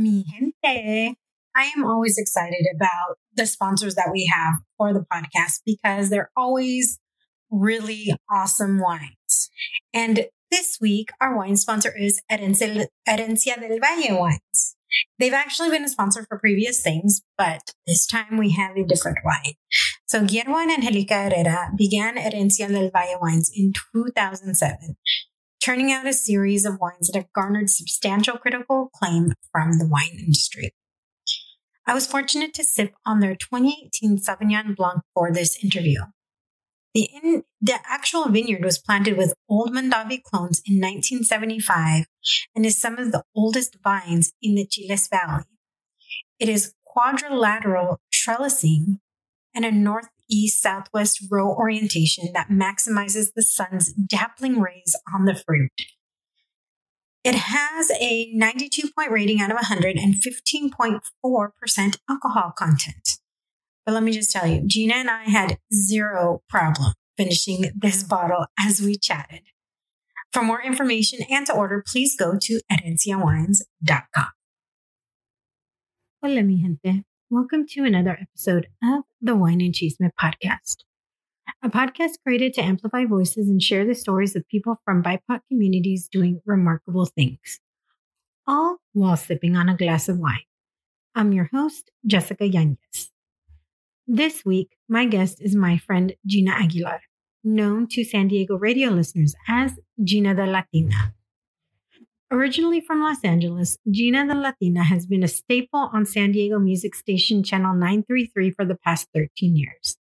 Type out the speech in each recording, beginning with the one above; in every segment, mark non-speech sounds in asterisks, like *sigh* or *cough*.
Mi gente. I am always excited about the sponsors that we have for the podcast because they're always really awesome wines. And this week, our wine sponsor is Herencia, del Valle Wines. They've actually been a sponsor for previous things, but this time we have a different wine. So Guillermo and Angelica Herrera began Herencia del Valle Wines in 2007 turning out a series of wines that have garnered substantial critical acclaim from the wine industry. I was fortunate to sip on their 2018 Sauvignon Blanc for this interview. The, in, the actual vineyard was planted with old Mondavi clones in 1975 and is some of the oldest vines in the Chiles Valley. It is quadrilateral trellising and a north east southwest row orientation that maximizes the sun's dappling rays on the fruit. It has a 92 point rating out of 100 and 15.4% alcohol content. But let me just tell you, Geena and I had zero problem finishing this bottle as we chatted. For more information and to order, please go to herenciawines.com. Hola, mi gente. Welcome to another episode of the Wine and Chisme podcast, a podcast created to amplify voices and share the stories of people from BIPOC communities doing remarkable things, all while sipping on a glass of wine. I'm your host, Jessica Yanez. This week, my guest is my friend Geena Aguilar, known to San Diego radio listeners as Geena the Latina. Originally from Los Angeles, Geena the Latina has been a staple on San Diego music station Channel 933 for the past 13 years.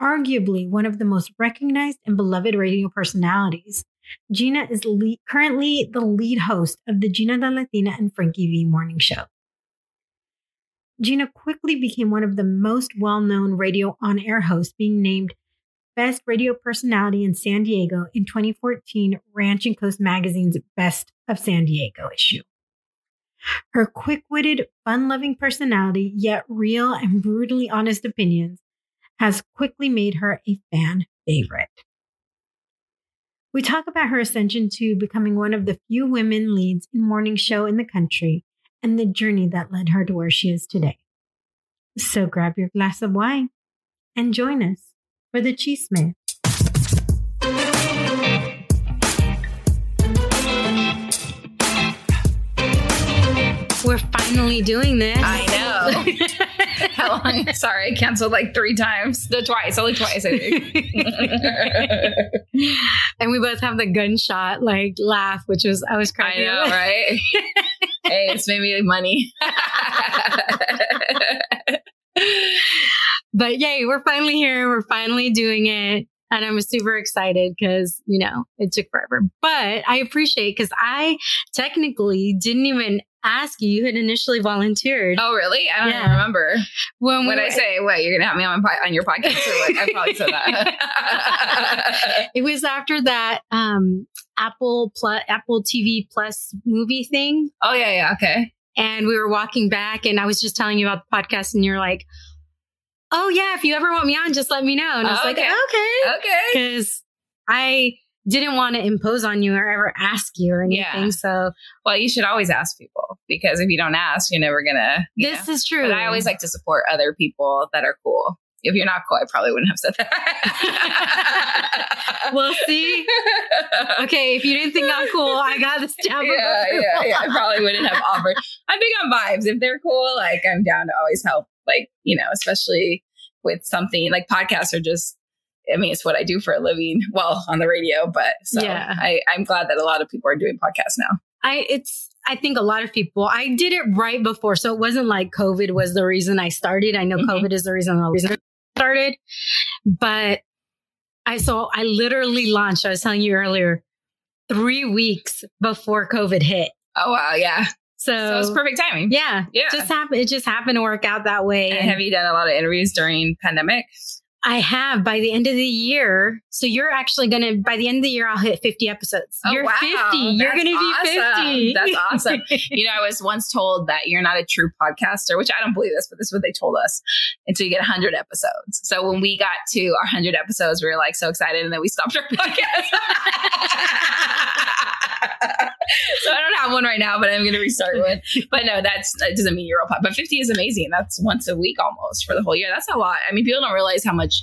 Arguably one of the most recognized and beloved radio personalities, Geena is le- currently the lead host of the Geena the Latina and Frankie V morning show. Geena quickly became one of the most well known radio on air hosts, being named Best Radio Personality in San Diego in 2014 Ranch and Coast Magazine's Best of San Diego issue. Her quick witted, fun loving personality, yet real and brutally honest opinions, has quickly made her a fan favorite. We talk about her ascension to becoming one of the few women leads in morning show in the country and the journey that led her to where she is today. So grab your glass of wine and join us for the chisme. We're finally doing this. I know. *laughs* How long? Sorry, I canceled like three times. The twice, only twice, I think. *laughs* and we both have the gunshot like laugh, which was I was crying. I know, right? *laughs* hey, it's made me money. But yay, we're finally here. We're finally doing it. And I'm super excited because, you know, it took forever. But I appreciate because I technically didn't even ask you. You had initially volunteered. Oh, really? I don't yeah. remember. When, when I say, what, you're going to have me on, my, on your podcast? Or what? I probably said that. *laughs* it was after that um, Apple plus Apple TV Plus movie thing. Oh, yeah, yeah. Okay. And we were walking back and I was just telling you about the podcast and you're like, oh yeah, if you ever want me on, just let me know. And I was okay. like, okay. Okay. Because I didn't want to impose on you or ever ask you or anything. Yeah. So, well, you should always ask people because if you don't ask, you're never gonna. You this know. is true. But I always like to support other people that are cool. If you're not cool, I probably wouldn't have said that. *laughs* we'll see. Okay, if you didn't think I'm cool, I got this job. Yeah, yeah, yeah. I probably wouldn't have offered. I'm big on vibes. If they're cool, like I'm down to always help like, you know, especially with something like podcasts are just, I mean, it's what I do for a living. Well, on the radio, but so yeah. I, I'm glad that a lot of people are doing podcasts now. I, it's, I think a lot of people, I did it right before. So it wasn't like COVID was the reason I started. I know mm-hmm. COVID is the reason, the reason I started, but I, so I literally launched, I was telling you earlier, three weeks before COVID hit. Oh, wow. Yeah. So, So it's perfect timing. yeah, Yeah. just happened. It just happened to work out that way. And And have you done a lot of interviews during pandemic? I have by the end of the year. So you're actually going to, by the end of the year, I'll hit 50 episodes. Oh, you're wow. 50. You're going to be awesome. 50. That's awesome. *laughs* You know, I was once told that you're not a true podcaster, which I don't believe this, but this is what they told us until you get 100 episodes. So when we got to our 100 episodes, we were like so excited and then we stopped our *laughs* podcast. *laughs* *laughs* so I don't have one right now, but I'm going to restart one. But no, that's that doesn't mean you're a pod. But 50 is amazing. That's once a week almost for the whole year. That's a lot. I mean, people don't realize how much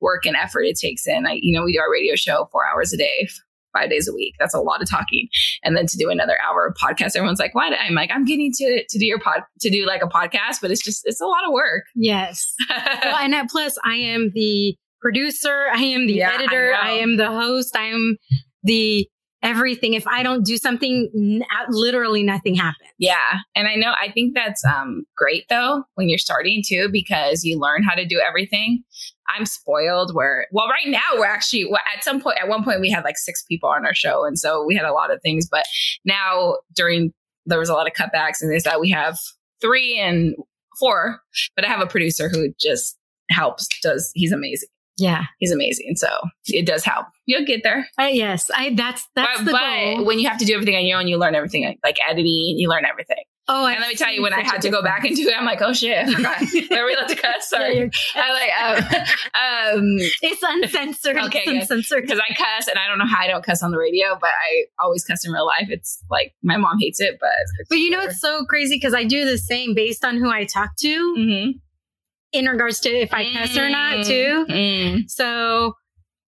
work and effort it takes in. I, you know, we do our radio show four hours a day, five days a week. That's a lot of talking. And then to do another hour of podcast, everyone's like, "What?" I'm like, "I'm getting to to do your pod to do like a podcast, but it's just it's a lot of work." yes. *laughs* Well, and that, plus, I am the producer. I am the Yeah, editor. know. I, am the host. I am the everything. If I don't do something, literally nothing happens. Yeah. And I know, I think that's um, great though, when you're starting too, because you learn how to do everything. I'm spoiled where, well, right now we're actually, well, at some point, at one point we had like six people on our show. And so we had a lot of things, but now during, there was a lot of cutbacks and there's that we have three and four, but I have a producer who just helps, does, he's amazing. Yeah. He's amazing. So it does help. You'll get there. Uh, yes. I, that's, that's but the but goal. when you have to do everything on your own, you learn everything like editing, you learn everything. Oh, And let me tell you, when I had to go back and do it, I'm like, oh shit, I forgot. *laughs* Are we allowed to cuss? Sorry. I like, um, *laughs* um, it's uncensored. *laughs* Okay, it's uncensored. because I cuss and I don't know how I don't cuss on the radio, but I always cuss in real life. It's like my mom hates it, but But you know, it's so crazy because I do the same based on who I talk to mm-hmm. In regards to if I cuss or not, too. Mm. So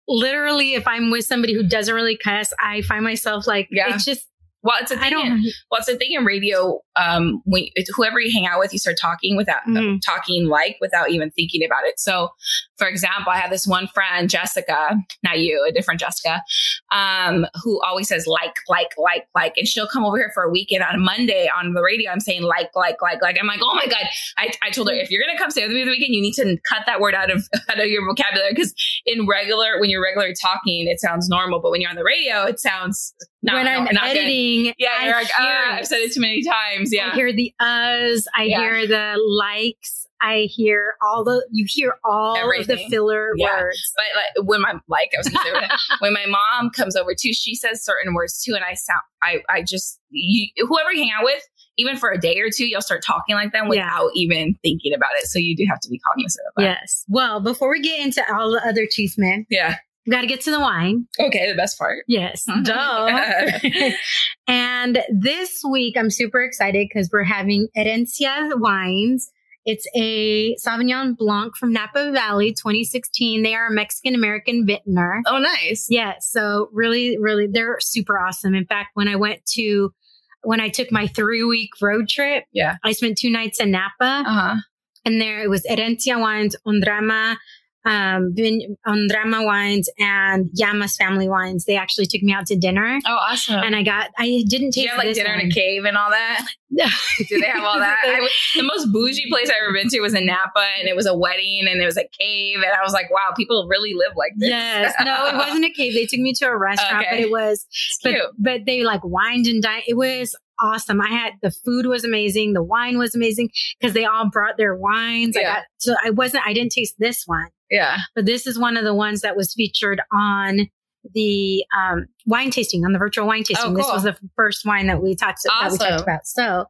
literally, if I'm with somebody who doesn't really cuss, I find myself like, Yeah. it's just, Well, it's a thing. In- well, it's a thing in radio. Um, when whoever you hang out with, you start talking without Mhm. talking like without even thinking about it. So, for example, I have this one friend, Jessica, not you, a different Jessica, um, who always says like, like, like, like, and she'll come over here for a weekend on a Monday on the radio. I'm saying like, like, like, like. I'm like, oh my god! I, I told her if you're gonna come stay with me the weekend, you need to cut that word out of *laughs* out of your vocabulary because in regular, when you're regularly talking, it sounds normal, but when you're on the radio, it sounds not, when I'm not good. editing, Yeah, I you're like, hear ah. I've said it too many times. Yeah, I hear the uhs, I Yeah. hear the likes, I hear all the, you hear all of the filler Yeah. words. But like when my like I was gonna say *laughs* when my mom comes over too, she says certain words too, and I sound I I just you, whoever you hang out with, even for a day or two, you'll start talking like them Yeah. without even thinking about it. So you do have to be cognizant of that. Yes. Well, before we get into all the other chisme, Yeah. Got to get to the wine. Okay. The best part. Yes. *laughs* Duh. *laughs* and this week, I'm super excited because we're having Herencia Wines. It's a Sauvignon Blanc from Napa Valley 2016. They are a Mexican American vintner. Oh, nice. Yes. So really, really, they're super awesome. In fact, when I went to, when I took my three week road trip, Yeah. I spent two nights in Napa Uh huh. and there it was Herencia Wines, Ondrama, um, Vin- Ondrama Wines, and Llamas Family Wines. They actually took me out to dinner, Oh, awesome. and I got I didn't taste you have like dinner one. in a cave and all that? *laughs* Do they have all that? I the most bougie place I ever been to was in Napa, and it was a wedding, and it was a cave, and I was like, wow, people really live like this. Yes, no, it wasn't a cave. They took me to a restaurant, but it was, but but they like wined and dined. It was awesome. I had the food was amazing, the wine was amazing because they all brought their wines. I Yeah. got so I wasn't I didn't taste this one. Yeah. but this is one of the ones that was featured on the um, wine tasting on the virtual wine tasting. Oh, This was the first wine that we talked that we talked about. So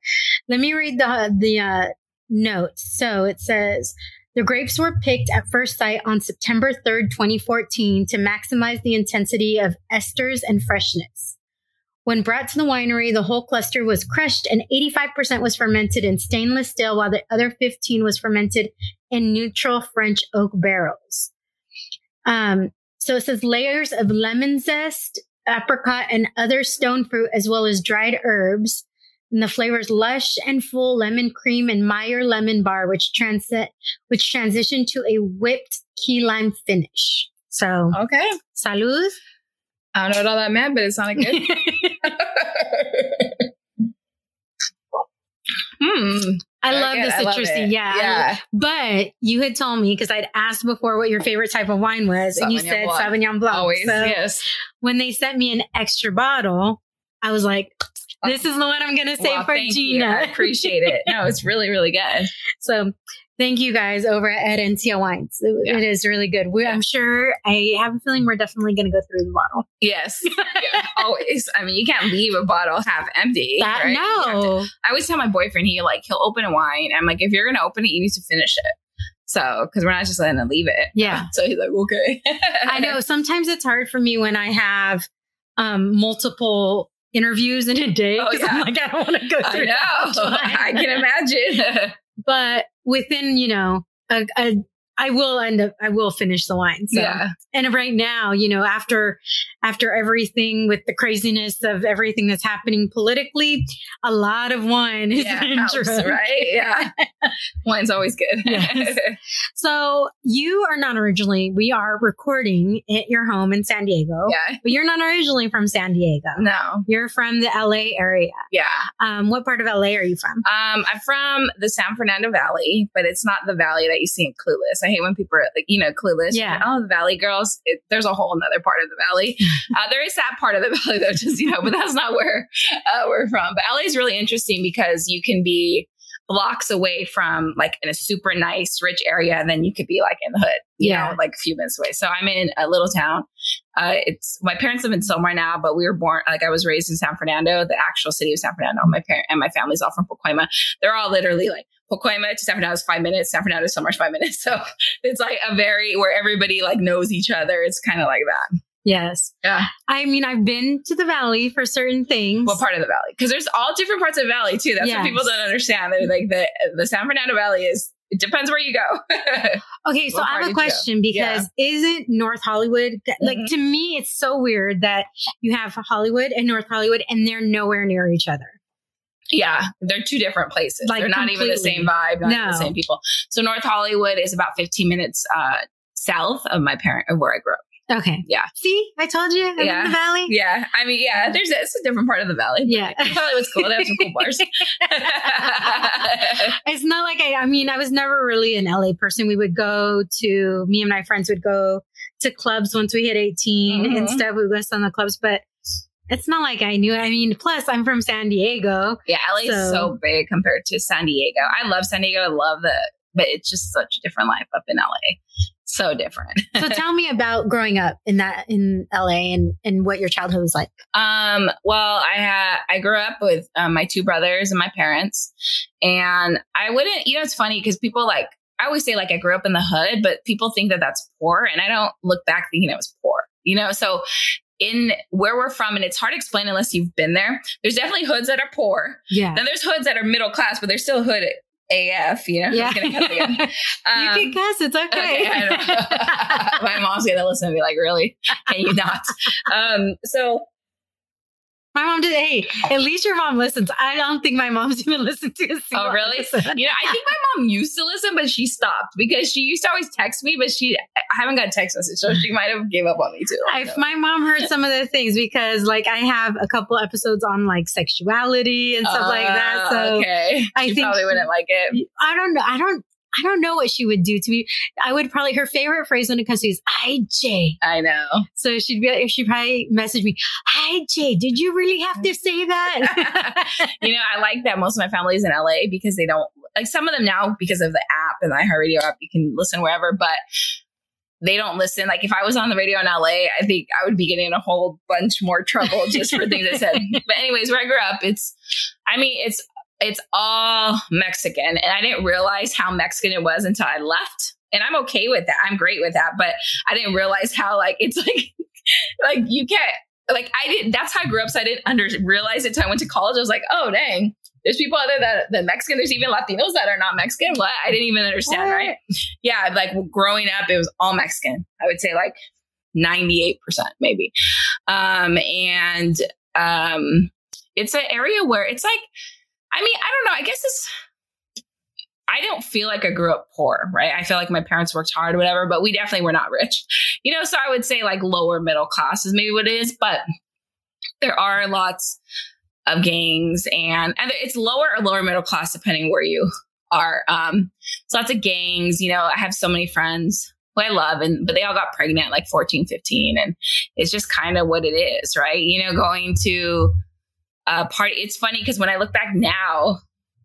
let me read the the uh, notes. So it says. The grapes were picked at first sight on September 3rd, 2014 to maximize the intensity of esters and freshness. When brought to the winery, the whole cluster was crushed and 85% was fermented in stainless steel, while the other 15 was fermented in neutral French oak barrels. Um, so it says layers of lemon zest, apricot, and other stone fruit, as well as dried herbs. And the flavors lush and full lemon cream and Meyer lemon bar, which transit, which transitioned to a whipped key lime finish. So, Okay. salud. I don't know what all that meant, but it sounded good. *laughs* hmm. I love good. the citrusy. yeah. Yeah. But you had told me because I'd asked before what your favorite type of wine was, and you said Blanc. Sauvignon Blanc. Always. So yes. when they sent me an extra bottle, I was like, this is the one I'm going to say Well, for Geena. you. I appreciate it. No, it's really, really good. *laughs* So thank you guys over at Herencia Wines. It, Yeah. it is really good. We, I'm sure, I have a feeling we're definitely going to go through the bottle. Yes, *laughs* yeah, always. I mean, you can't leave a bottle half empty. That, right? Have to- no. I always tell my boyfriend he like he'll open a wine. I'm like, if you're gonna open it, you need to finish it. So, because we're not just letting it leave it. Yeah. *laughs* So he's like, okay. *laughs* I know sometimes it's hard for me when I have um, multiple interviews in a day. Oh, 'cause I'm yeah. like, I don't want to go I through know. that. I can imagine. But within, you know, a, a, I will end up, I will finish the wine. So. Yeah. And right now, you know, after after everything with the craziness of everything that's happening politically, a lot of wine is Yeah. *laughs* right? Yeah. *laughs* Wine's always good. Yes. *laughs* So you are not originally. We are recording at your home in San Diego, yeah. but you're not originally from San Diego. No. You're from the LA area. Yeah. Um, what part of LA are you from? Um, I'm from the San Fernando Valley, but it's not the valley that you see in Clueless. I hate when people are like, you know, Clueless. Yeah. Like, oh, the Valley Girls. It, there's a whole another part of the valley. *laughs* uh, there is that part of the *laughs* valley though, just you know, but that's not where uh, we're from. But LA is really interesting because you can be blocks away from like in a super nice, rich area, and then you could be like in the hood, you Yeah. know, like a few minutes away. So I'm in a little town. Uh, it's my parents live in Sylmar now, but we were born like I was raised in San Fernando, the actual city of San Fernando. My parent and my family's all from Pacoima. They're all literally like Pacoima to San Fernando is five minutes. San Fernando to Sylmar's five minutes. *laughs* So it's like a very where everybody like knows each other. It's kind of like that. Yes. Yeah. I mean, I've been to the valley for certain things. What part of the valley? Because there's all different parts of the valley too. That's Yes. what people don't understand. They're like the the San Fernando Valley is. It depends where you go. *laughs* Okay, so I have a question because isn't North Hollywood like Mhm. to me it's so weird that you have Hollywood and North Hollywood and they're nowhere near each other. Yeah, they're two different places. Like, they're not even the same vibe. Not even No. the same people. So North Hollywood is about 15 minutes uh, south of my parent of where I grew up. Okay. Yeah. See, I told you I'm Yeah. in the valley. Yeah, I mean, yeah, there's it's a different part of the valley. Yeah. Hollywood's cool. They have some cool bars. *laughs* It's not like I I mean, I was never really an LA person. We would go to me and my friends would go to clubs once we hit 18 and Mhm. stuff. We would go to some of the clubs, but it's not like I knew. I mean, plus I'm from San Diego. yeah, LA is So- so big compared to San Diego. I love San Diego. I love the, but it's just such a different life up in LA. So different. So *laughs* tell me about growing up in that in LA and and what your childhood was like. Um, well, I had I grew up with um, my two brothers and my parents, and I wouldn't. You know, it's funny because people like I always say like I grew up in the hood, but people think that that's poor, and I don't look back thinking it was poor. You know, so in where we're from, and it's hard to explain unless you've been there. There's definitely hoods that are poor. Yeah. Then there's hoods that are middle class, but they're still hood AF. You know, Yeah. gonna cuss *laughs* again. you Um, can cuss. It's okay. Okay, *laughs* My mom's gonna listen and be like, "Really? Can you not?" *laughs* Um, so my mom did. Hey, at least your mom listens. I don't think my mom's *laughs* even listened to a single Oh, really? episode. You know, I think my mom used to listen, but she stopped because she used to always text me, but she I haven't got a text message, so she might have gave up on me too. If my mom heard some of the things because like I have a couple episodes on like sexuality and stuff like that. Uh, So okay, I she think probably wouldn't like it. I don't know. I don't I don't know what she would do to me. I would probably her favorite phrase when it comes to is "Hi Jay." I know. So she'd be like she'd probably message me, "Hi Jay, did you really have to say that?" *laughs* you know, I like that most of my family is in LA because they don't like some of them now because of the app and the iHeartRadio app. You can listen wherever, but they don't listen. Like if I was on the radio in LA, I think I would be getting in a whole bunch more trouble just for things I said. *laughs* But anyways, where I grew up, it's, I mean, it's it's all Mexican, and I didn't realize how Mexican it was until I left. And I'm okay with that. I'm great with that, but I didn't realize how like it's like *laughs* like you can't like I didn't. That's how I grew up. So I didn't under realize it until I went to college. I was like, oh dang, there's people other than than Mexican. There's even Latinos that are not Mexican. What? I didn't even understand. What? Right? Yeah, like growing up, it was all Mexican. I would say like 98% maybe. Um, and um, it's an area where it's like, I mean, I don't know. I guess it's. I don't feel like I grew up poor, right? I feel like my parents worked hard, whatever, but we definitely were not rich. *laughs* You know, so I would say like lower middle class is maybe what it is, but there are lots of gangs and, and it's lower or lower middle class depending where you are. Um, so lots of gangs, you know, I have so many friends who I love and, but they all got pregnant like 14, 15 and it's just kind of what it is, right? You know, going to, uh, party. It's funny because when I look back now,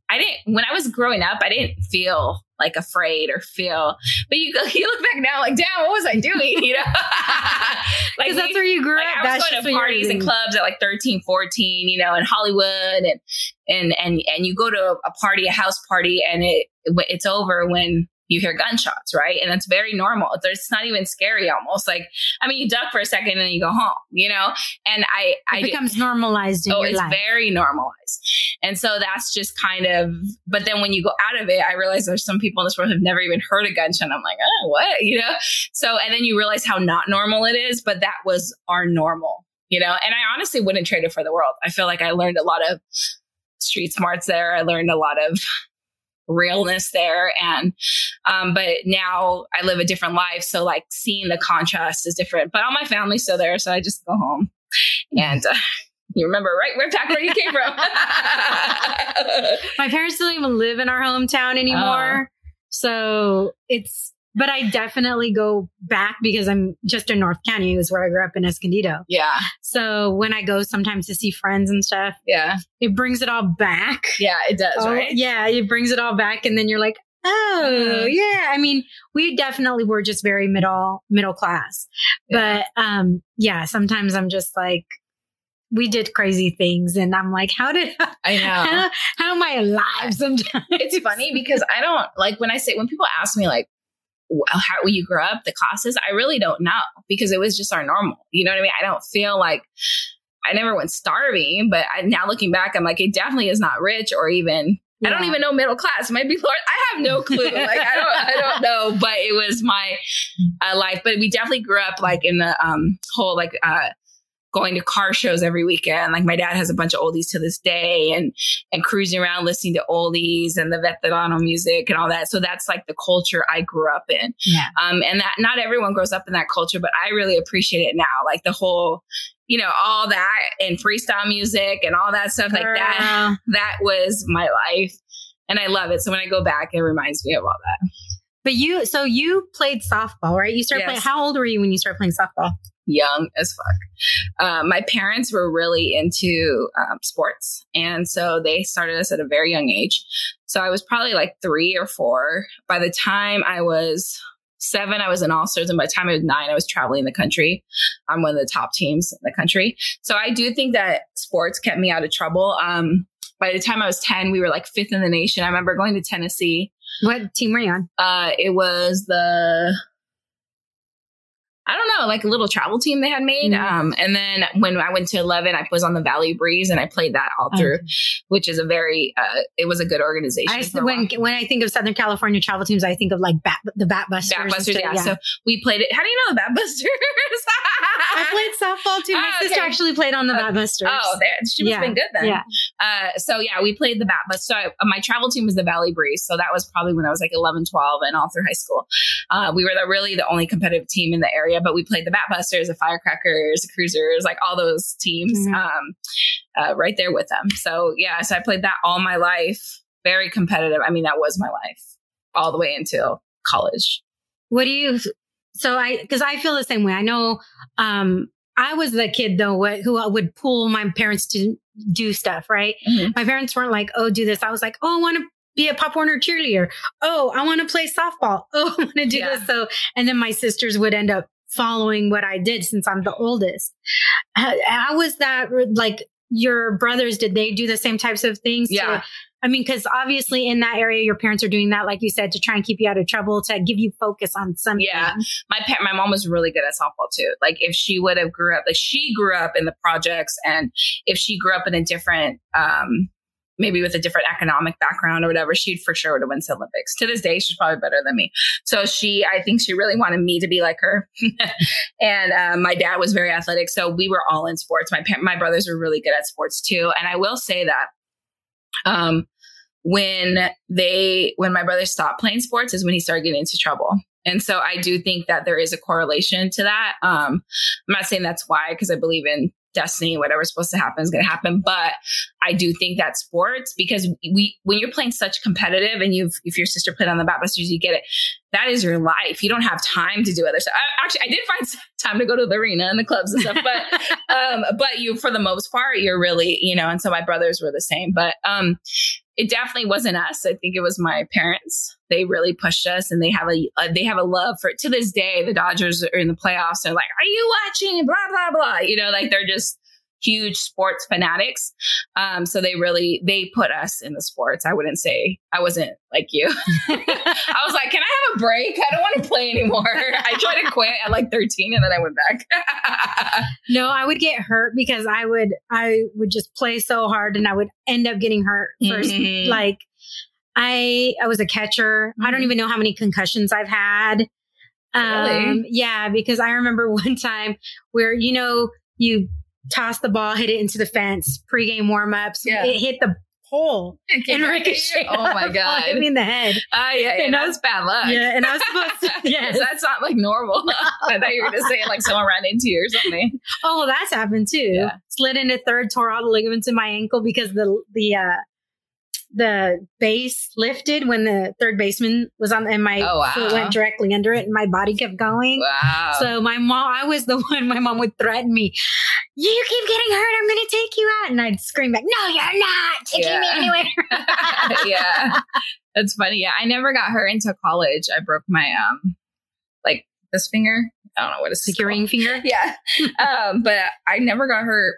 I didn't when I was growing up, I didn't feel like afraid or feel. But you *laughs* you look back now, like, damn, what was I doing? *laughs* You know, *laughs* like that's where you grew like, up. I was that's going to parties and clubs at like 13, 14, you know, in Hollywood, and and and and you go to a party, a house party, and it it's over when you hear gunshots, right? And it's very normal. It's not even scary almost. Like, I mean, you duck for a second and then you go home, you know? And I, it I becomes normalized in oh, it's life. very normalized. And so that's just kind of, but then when you go out of it, I realize there's some people in this world who've never even heard a gunshot. I'm like, oh, what? You know? So, and then you realize how not normal it is, but that was our normal, you know? And I honestly wouldn't trade it for the world. I feel like I learned a lot of street smarts there. I learned a lot of realness there. And um but now i live a different life. So like seeing the contrast is different but all my family's still there. So i just go home. And uh, you remember right where back where you came from. *laughs* My parents don't even live in our hometown anymore. Oh. so it's but i definitely go back because i'm just in north county is where i grew up in escondido yeah so when i go sometimes to see friends and stuff yeah it brings it all back yeah it does Oh, right Yeah, it brings it all back, and then you're like, oh Mhm. yeah. I mean, we definitely were just very middle middle class, Yeah. but um, yeah. Sometimes I'm just like, we did crazy things, and I'm like, how did *laughs* i know how, how am I alive? Sometimes it's funny because I don't like when I say when people ask me like how you grew up, the classes, I really don't know because it was just our normal. You know what I mean? I don't feel like I never went starving, but I, now looking back, I'm like, it definitely is not rich or even. I don't even know middle class. It might be Lord. I have no *laughs* clue. Like I don't. I don't know. But it was my uh, life. But we definitely grew up like in the um whole like uh going to car shows every weekend. Like my dad has a bunch of oldies to this day and and cruising around listening to oldies and the veterano music and all that. So that's like the culture I grew up in. Yeah. Um and that not everyone grows up in that culture, but I really appreciate it now. Like the whole you know, all that and freestyle music and all that stuff like that. That was my life. And I love it. So when I go back, it reminds me of all that. But you, so you played softball, right? You started Yes. playing. How old were you when you started playing softball? Young as fuck. Uh, my parents were really into um, sports, and so they started us at a very young age. So I was probably like three or four. By the time I was seven, I was in all stars, and by the time I was nine, I was traveling the country. I'm one of the top teams in the country. So I do think that sports kept me out of trouble. Um, by the time I was 10, we were like fifth in the nation. I remember going to Tennessee. What team were you on? Uh, it was the I don't know, like a little travel team they had made. Mhm. Um, and then when I went to 11, I was on the Valley Breeze and I played that all through, which is a very, uh, it was a good organization. I, when when I think of Southern California travel teams, I think of like bat, the Bat Busters. and Batbusters, stuff, yeah. So we played it. How do you know the Batbusters? I played softball too. My *laughs* Oh, sister okay. actually played on the Uh, Bat Busters. Oh, there, she must Yeah, have been good then. yeah. Uh, so yeah, we played the Bat Bus. So I, my travel team was the Valley Breeze. So that was probably when I was like 11, 12 and all through high school. Uh, we were the, really the only competitive team in the area, but we played the Bat Busters, the Firecrackers, the Cruisers, like all those teams, Mhm. um, uh, right there with them. So yeah, so I played that all my life. Very competitive. I mean, that was my life all the way until college. What do you? So I, because I feel the same way. I know. Um, I was the kid though wh- who would pull my parents to do stuff. Right. Mhm. My parents weren't like, "Oh, do this." I was like, "Oh, I want to." Be a Pop Warner cheerleader. Oh, I want to play softball. *laughs* Oh, I want to do Yeah. this. So, and then my sisters would end up following what I did since I'm the oldest. How, how was that? Like your brothers, did they do the same types of things? to- Yeah. I mean, because obviously in that area, your parents are doing that, like you said, to try and keep you out of trouble, to give you focus on something. Yeah. my pa- my mom was really good at softball too. Like if she would have grew up, like she grew up in the projects, and if she grew up in a different, um, maybe with a different economic background or whatever, she'd for sure would have won the Olympics. To this day, she's probably better than me. So she, I think she really wanted me to be like her. *laughs* and uh, my dad was very athletic, so we were all in sports. My pa- my brothers were really good at sports too, and I will say that. Um, when they when my brother stopped playing sports is when he started getting into trouble and so i do think that there is a correlation to that um i'm not saying that's why because i believe in destiny whatever's supposed to happen is going to happen but i do think that sports because we when you're playing such competitive and you've if your sister played on the batbusters you get it that is your life. You don't have time to do other stuff. I, actually, I did find *laughs* time to go to the arena and the clubs and stuff, but *laughs* um, but you, for the most part, you're really, you know. And so my brothers were the same, but um, it definitely wasn't us. I think it was my parents. They really pushed us, and they have a, a they have a love for. To this day, the Dodgers are in the playoffs. They're like, "Are you watching?" Blah blah blah. You know, like they're just huge sports fanatics. Um, so they really they put us in the sports. I wouldn't say I wasn't like you. *laughs* I was like, can I have a break? I don't want to play anymore. I tried to quit at like 13 and then I went back. *laughs* no, I would get hurt because I would I would just play so hard and I would end up getting hurt 1st mm-hmm. Like I I was a catcher. Mm-hmm. I don't mm-hmm. even know how many concussions I've had. Um, really? yeah, because I remember *laughs* one time where you know you tossed the ball, hit it into the fence, pregame warm ups. Yeah. It hit the pole and ricochet. *laughs* Oh my god! Hit me in the head. Uh, yeah, and that's bad luck. Yeah, and I was supposed to. *laughs* Yes, that's not like normal. *laughs* I thought you were going to say like someone ran into you or something. Oh, well, that's happened too. Yeah. Slid into third, tore all the ligaments in my ankle because the the uh, the base lifted when the third baseman was on, and my oh, wow. foot went directly under it, and my body kept going. Wow! So my mom, I was the *laughs* one. My mom would threaten me, "You keep getting hurt, I'm going to take you out," and I'd scream back, "No, you're not taking yeah. me anywhere." *laughs* *laughs* yeah, that's funny. Yeah, I never got hurt until college. I broke my um, like this finger. I don't know what it's like your ring finger. Yeah, um, but I never got hurt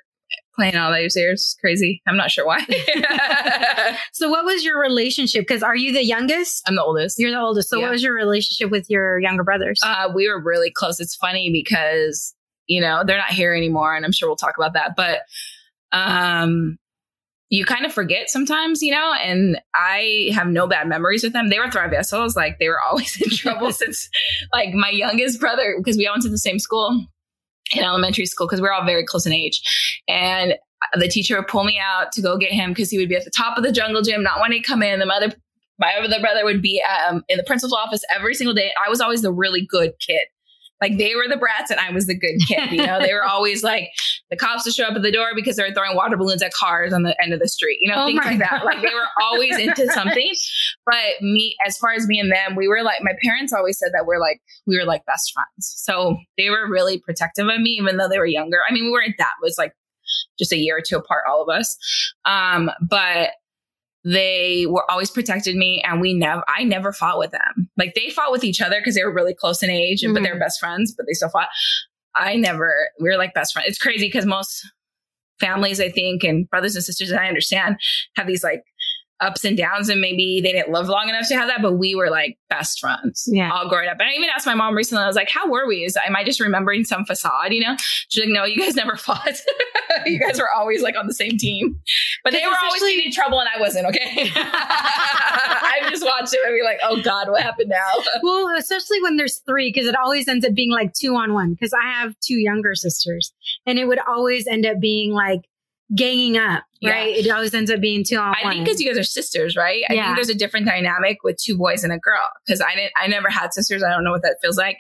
playing all those years. Crazy. I'm not sure why. *laughs* so, what was your relationship? Because are you the youngest? I'm the oldest. You're the oldest. So, yeah. what was your relationship with your younger brothers? Uh, we were really close. It's funny because you know they're not here anymore, and I'm sure we'll talk about that. But um, you kind of forget sometimes, you know, and I have no bad memories with them. They were traviesos, like they were always in *laughs* trouble since like my youngest brother, because we all went to the same school in elementary school because we're all very close in age. And the teacher would pull me out to go get him because he would be at the top of the jungle gym, not wanting to come in. The mother, my other brother would be um, in the principal's office every single day. I was always the really good kid. Like they were the brats and I was the good kid. You know, they were *laughs* always like the cops to show up at the door because they were throwing water balloons at cars on the end of the street. You know, oh things like that. Like they were always into *laughs* something. But me, as far as me and them, we were like my parents always said that we're like we were like best friends. So they were really protective of me, even though they were younger. I mean, we weren't that. It was like just a year or two apart, all of us. Um, but they were always protected me and we never i never fought with them. Like they fought with each other because they were really close in age mm-hmm. but they were best friends but they still fought. I never we were like best friends. It's crazy because most families i think and brothers and sisters i understand have these like ups and downs and maybe they didn't live long enough to have that but we were like best friends yeah. all growing up. And i even asked my mom recently i was like how were we? Is am i just remembering some facade you know? She's like no you guys never *laughs* fought. You guys were always like on the same team. But they were always getting in trouble and i wasn't okay? *laughs* I just watched it and be like oh god what happened now? *laughs* Well especially when there's three because it always ends up being like two on one because i have two younger sisters and it would always end up being like ganging up, right? Yeah. It always ends up being two on I one. think because you guys are sisters, right? I yeah. think there's a different dynamic with two boys and a girl. Because I didn't, I never had sisters. I don't know what that feels like.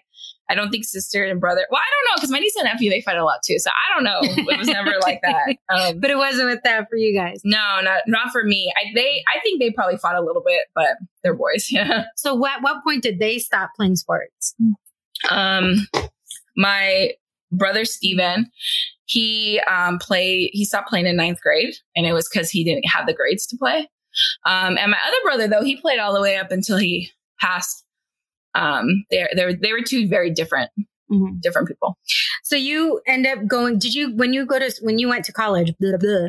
I don't think sister and brother. Well, I don't know because my niece and nephew they fight a lot too. So I don't know. It was never like that. *laughs* Um, but it wasn't with that for you guys. No, not not for me. I they I think they probably fought a little bit, but they're boys. *laughs* Yeah. So what what point did they stop playing sports? Um, my brother Steven, he um, played, he stopped playing in ninth grade, and it was because he didn't have the grades to play. Um, and my other brother, though, he played all the way up until he passed. Um, they they they were two very different mm-hmm. different people. So you end up going. Did you when you go to when you went to college? Blah, blah,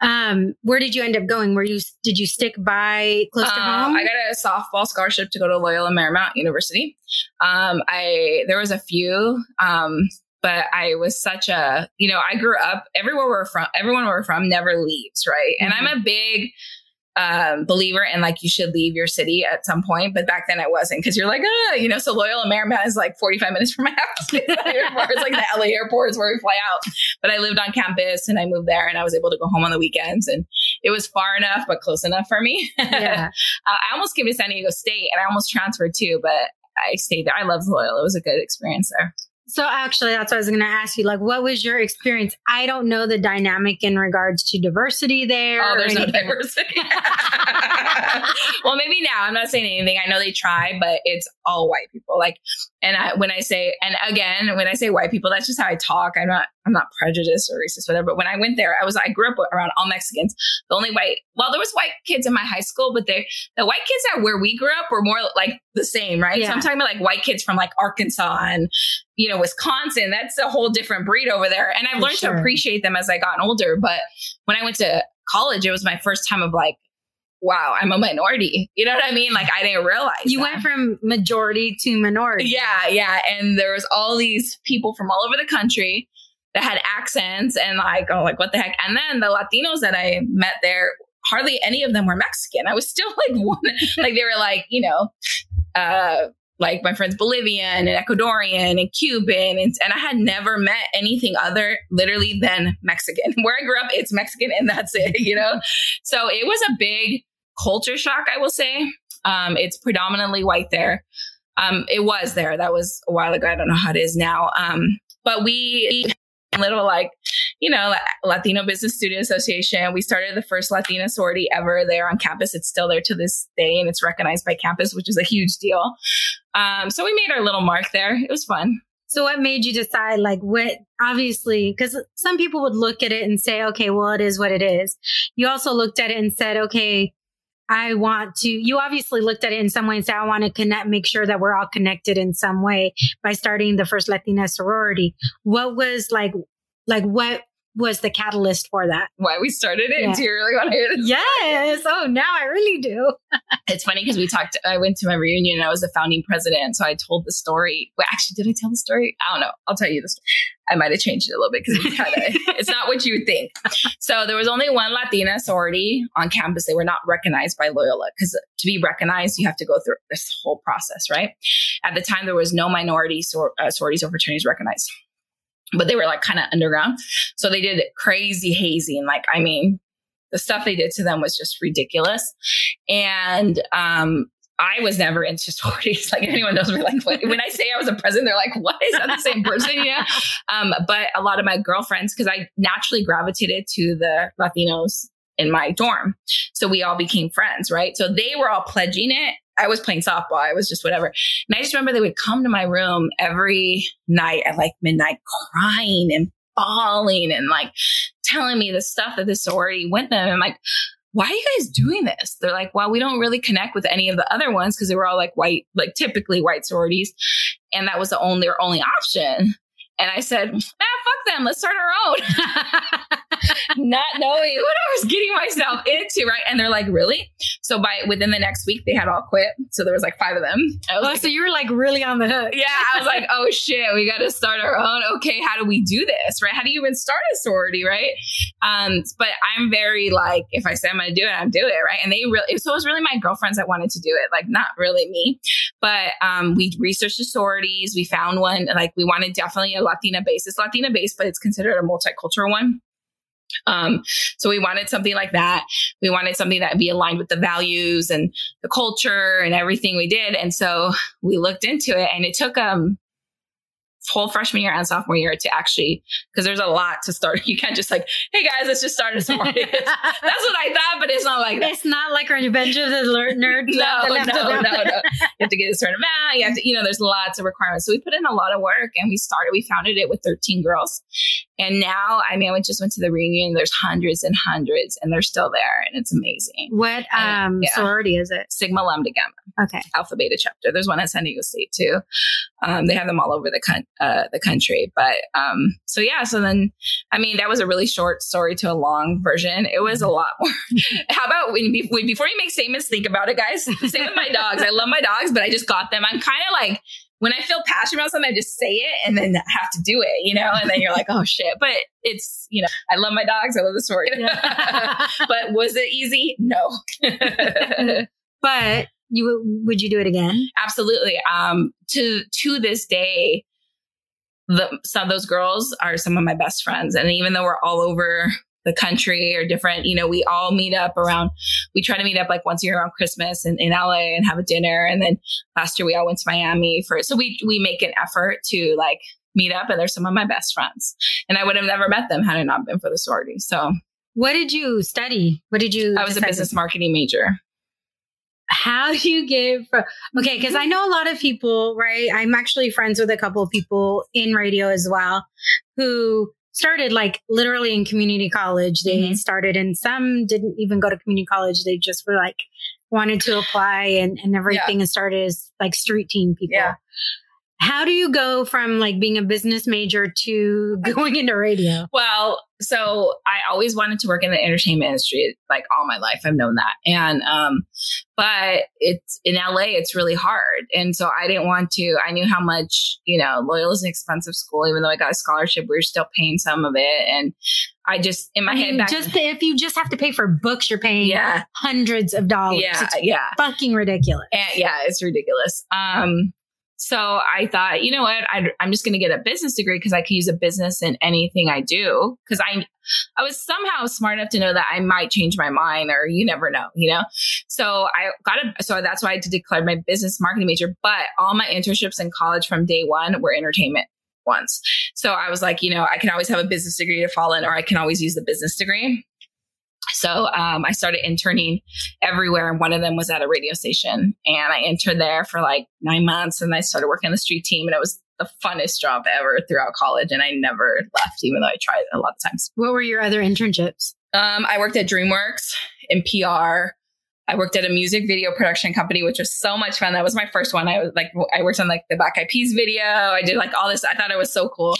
um, where did you end up going? Were you did you stick by close to um, home? I got a softball scholarship to go to Loyola Marymount University. Um, I there was a few. Um, but I was such a, you know, I grew up everywhere we're from, everyone we're from never leaves, right? Mm-hmm. And I'm mm-hmm. a big um, believer in like you should leave your city at some point, but back then I wasn't because you're like, ah, you know, so Loyola Marymount is like 45 minutes from my *laughs* house. it's like the LA airport is where we fly out. But I lived on campus and I moved there and I was able to go home on the weekends and it was far enough, but close enough for me. *laughs* Yeah. uh, I almost came to San Diego State and I almost transferred too, but I stayed there. I loved Loyola. It was a good experience there. So actually, that's what I was going to ask you. Like, what was your experience? I don't know the dynamic in regards to diversity there. Oh, there's no diversity. *laughs* well, maybe now I'm not saying anything. I know they try, but it's all white people. Like, and I, when I say, and again, when I say white people, that's just how I talk. I'm not, I'm not prejudiced or racist, whatever. But when I went there, I was, I grew up around all Mexicans. The only white, well, there was white kids in my high school, but they, the white kids that where we grew up were more like the same, right? Yeah. So I'm talking about like white kids from like Arkansas and, you know, Wisconsin. That's a whole different breed over there. And I've For learned sure. to appreciate them as I gotten older. But when I went to college, it was my first time of like, wow, I'm a minority. You know what I mean? Like I didn't realize you that. went from majority to minority. Yeah, yeah. And there was all these people from all over the country that had accents and like, oh, like what the heck? And then the Latinos that I met there, hardly any of them were Mexican. I was still *laughs* like one, like they were like, you know, uh, like my friends Bolivian and Ecuadorian and Cuban. And, and I had never met anything other literally than Mexican. *laughs* Where I grew up, it's Mexican and that's it, you know? so it was a big culture shock, I will say. Um, it's predominantly white there. Um, it was there. That was a while ago. I don't know how it is now. Um, but we little like, you know, Latino Business Student Association. We started the first Latina sorority ever there on campus. It's still there to this day and it's recognized by campus, which is a huge deal. Um, so we made our little mark there. It was fun. So what made you decide like what obviously because some people would look at it and say, okay, well, it is what it is. You also looked at it and said, okay, I want to, you obviously looked at it in some way and said, I want to connect, make sure that we're all connected in some way by starting the first Latina sorority. What was like, like what was the catalyst for that? Why we started it? Yeah. Do you really want to hear this? Yes. Oh, now I really do. *laughs* it's funny because we talked, I went to my reunion and I was the founding president. So I told the story. Wait, actually, did I tell the story? I don't know. I'll tell you the story. I might have changed it a little bit because it's *laughs* it's not what you would think. So there was only one Latina sorority on campus. They were not recognized by Loyola because to be recognized, you have to go through this whole process, right? At the time, there was no minority sor- uh, sororities or fraternities recognized but they were like kind of underground. So they did crazy hazing. Like, I mean, the stuff they did to them was just ridiculous. And, um, I was never into sororities. *laughs* Like anyone knows me, like when I say I was a president, they're like, "What is that the same person?" *laughs* Yeah. Um, but a lot of my girlfriends, because I naturally gravitated to the Latinos in my dorm, so we all became friends, right? So they were all pledging it, I was playing softball. I was just whatever. And I just remember they would come to my room every night at like midnight crying and bawling and like telling me the stuff that the sorority went them. And I'm like, why are you guys doing this? They're like, well, we don't really connect with any of the other ones because they were all like white, like typically white sororities. And that was the only, their only option. And I said, ah, fuck them. Let's start our own. *laughs* not knowing *laughs* what I was getting myself into, right? And they're like, really? So by within the next week, they had all quit. So there was like five of them. Oh, like, so you were like really on the hook. Yeah. I was like, oh shit, we got to start our own. Okay. How do we do this? Right. How do you even start a sorority? Right. Um, but I'm very like, if I say I'm going to do it, I'm do it. Right. And they really, so it was really my girlfriends that wanted to do it. Like not really me, but, um, we researched the sororities. We found one, like we wanted definitely a Latina base. It's Latina base, but it's considered a multicultural one. Um, so we wanted something like that. We wanted something that be aligned with the values and the culture and everything we did. And so we looked into it and it took, um, whole freshman year and sophomore year to actually because there's a lot to start. *laughs* You can't just like, hey guys, let's just start a sorority. *laughs* That's what I thought, but it's not like that. It's not like Revenge of the *laughs* Nerd. no, no, no, no. You have to get a certain amount. You have to, you know, there's lots of requirements. So we put in a lot of work and we started. We founded it with 13 girls, and now I mean, we just went to the reunion. There's hundreds and hundreds, and they're still there, and it's amazing. What um, yeah. sorority is it? Sigma Lambda Gamma. Okay. Alpha Beta chapter. There's one at San Diego State too. Um, they have them all over the country uh, the country. But um, so yeah, so then I mean that was a really short story to a long version. It was a lot more. *laughs* How about when, when, before you make statements, think about it, guys. Same with my dogs. I love my dogs, but I just got them. I'm kind of like when I feel passionate about something, I just say it and then have to do it, you know. And then you're like, oh shit. But it's you know, I love my dogs. I love the story. *laughs* but was it easy? No. *laughs* but you would you do it again? Absolutely. Um, to to this day, the, some of those girls are some of my best friends, and even though we're all over the country or different, you know, we all meet up around. We try to meet up like once a year around Christmas in, in LA and have a dinner, and then last year we all went to Miami for. So we we make an effort to like meet up and they're some of my best friends. And I would have never met them had it not been for the sorority. So what did you study? What did you? I was a business marketing major. How do you get from, okay? Because I know a lot of people, right? I'm actually friends with a couple of people in radio as well who started like literally in community college. They mm-hmm. started and some didn't even go to community college. They just were like wanted to apply and, and everything yeah. and started as like street team people. Yeah. How do you go from like being a business major to *laughs* going into radio? Well, so I always wanted to work in the entertainment industry like all my life. I've known that. And um but it's in LA it's really hard. And so I didn't want to I knew how much, you know, Loyola is an expensive school even though I got a scholarship, we were still paying some of it and I just in my I mean, head back, just if you just have to pay for books you're paying yeah. hundreds of dollars. Yeah, it's yeah. Fucking ridiculous. And, yeah, it's ridiculous. Um so I thought, you know what? I, am just going to get a business degree because I could use a business in anything I do. Because I, I was somehow smart enough to know that I might change my mind, or you never know, you know. So I got a. So that's why I declared my business marketing major. But all my internships in college from day one were entertainment ones. So I was like, you know, I can always have a business degree to fall in, or I can always use the business degree. So um, I started interning everywhere, and one of them was at a radio station. And I interned there for like nine months, and I started working on the street team, and it was the funnest job ever throughout college. And I never left, even though I tried a lot of times. What were your other internships? Um, I worked at DreamWorks in PR. I worked at a music video production company, which was so much fun. That was my first one. I was like, I worked on like the Black Eyed Peas video. I did like all this. I thought it was so cool.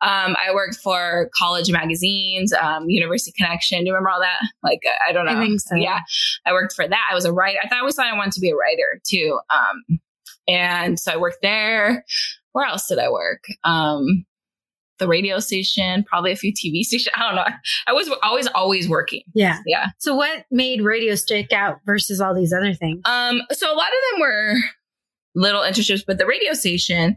Um, I worked for college magazines, um, University Connection. Do you remember all that? Like, I don't know. I think so. Yeah. I worked for that. I was a writer. I thought I always thought I wanted to be a writer too. Um, and so I worked there. Where else did I work? Um, the radio station, probably a few TV *laughs* stations. I don't know. I was always, always working. Yeah. Yeah. So what made radio stick out versus all these other things? Um, so a lot of them were little internships, but the radio station,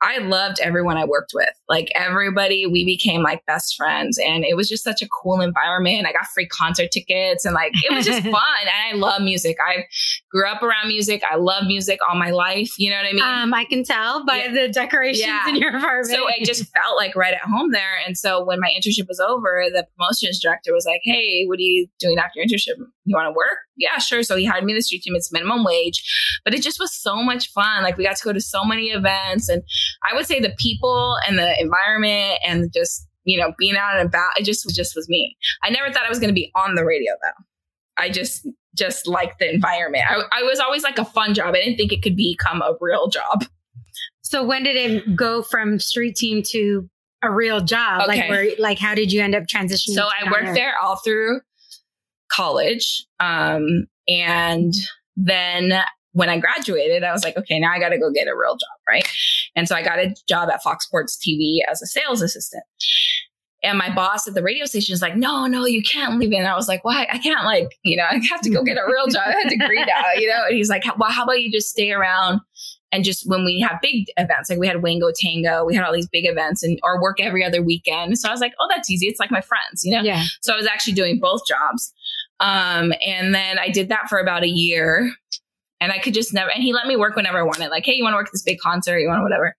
I loved everyone I worked with. Like everybody, we became like best friends and it was just such a cool environment. I got free concert tickets and like it was just *laughs* fun. And I love music. I grew up around music. I love music all my life. You know what I mean? Um, I can tell by yeah. the decorations yeah. in your apartment. So it just *laughs* felt like right at home there. And so when my internship was over, the promotions director was like, Hey, what are you doing after your internship? You want to work? Yeah, sure. So he hired me the street team. It's minimum wage, but it just was so much fun. Like we got to go to so many events and I would say the people and the environment and just, you know, being out and about, it just, just was me. I never thought I was going to be on the radio though. I just, just like the environment. I, I was always like a fun job. I didn't think it could become a real job. So when did it go from street team to a real job? Okay. Like where, like how did you end up transitioning? So I worked there all through college. Um, and then when I graduated, I was like, okay, now I got to go get a real job, right? And so I got a job at Fox Sports TV as a sales assistant. And my boss at the radio station is like, no, no, you can't leave it. And I was like, why? I can't like, you know, *laughs* I have to go get a real job. I had a degree now, you know? And he's like, well, how about you just stay around and just when we have big events, like we had Wango Tango, we had all these big events and or work every other weekend. So I was like, oh, that's easy. It's like my friends, you know? Yeah. So I was actually doing both jobs. Um, and then I did that for about a year and I could just never, and he let me work whenever I wanted. Like, hey, you want to work this big concert? You want whatever.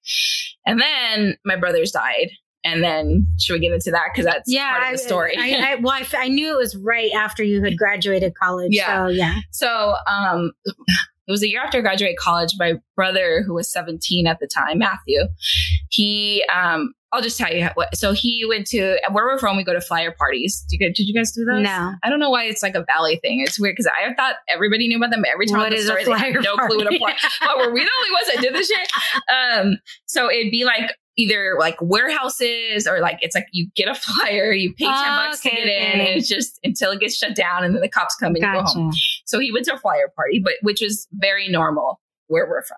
And then my brothers died. And then should we get into that? Because that's yeah, part of the story. I, I, well, I, I, knew it was right after you had graduated college. Yeah. So, yeah. So, um, it was a year after I graduated college. My brother, who was 17 at the time, Matthew, he um, I'll just tell you what. So he went to where we're from. We go to flyer parties. Did you, did you guys do those? No. I don't know why it's like a valley thing. It's weird because I thought everybody knew about them. Every time what is story, a flyer no clue what a flyer. oh, were we the only ones that did this shit? *laughs* Um, so it'd be like either like warehouses or like it's like you get a flyer, you pay ten oh, bucks okay, to get okay. in, and it's just until it gets shut down, and then the cops come and gotcha. you go home. So he went to a flyer party, but which was very normal where we're from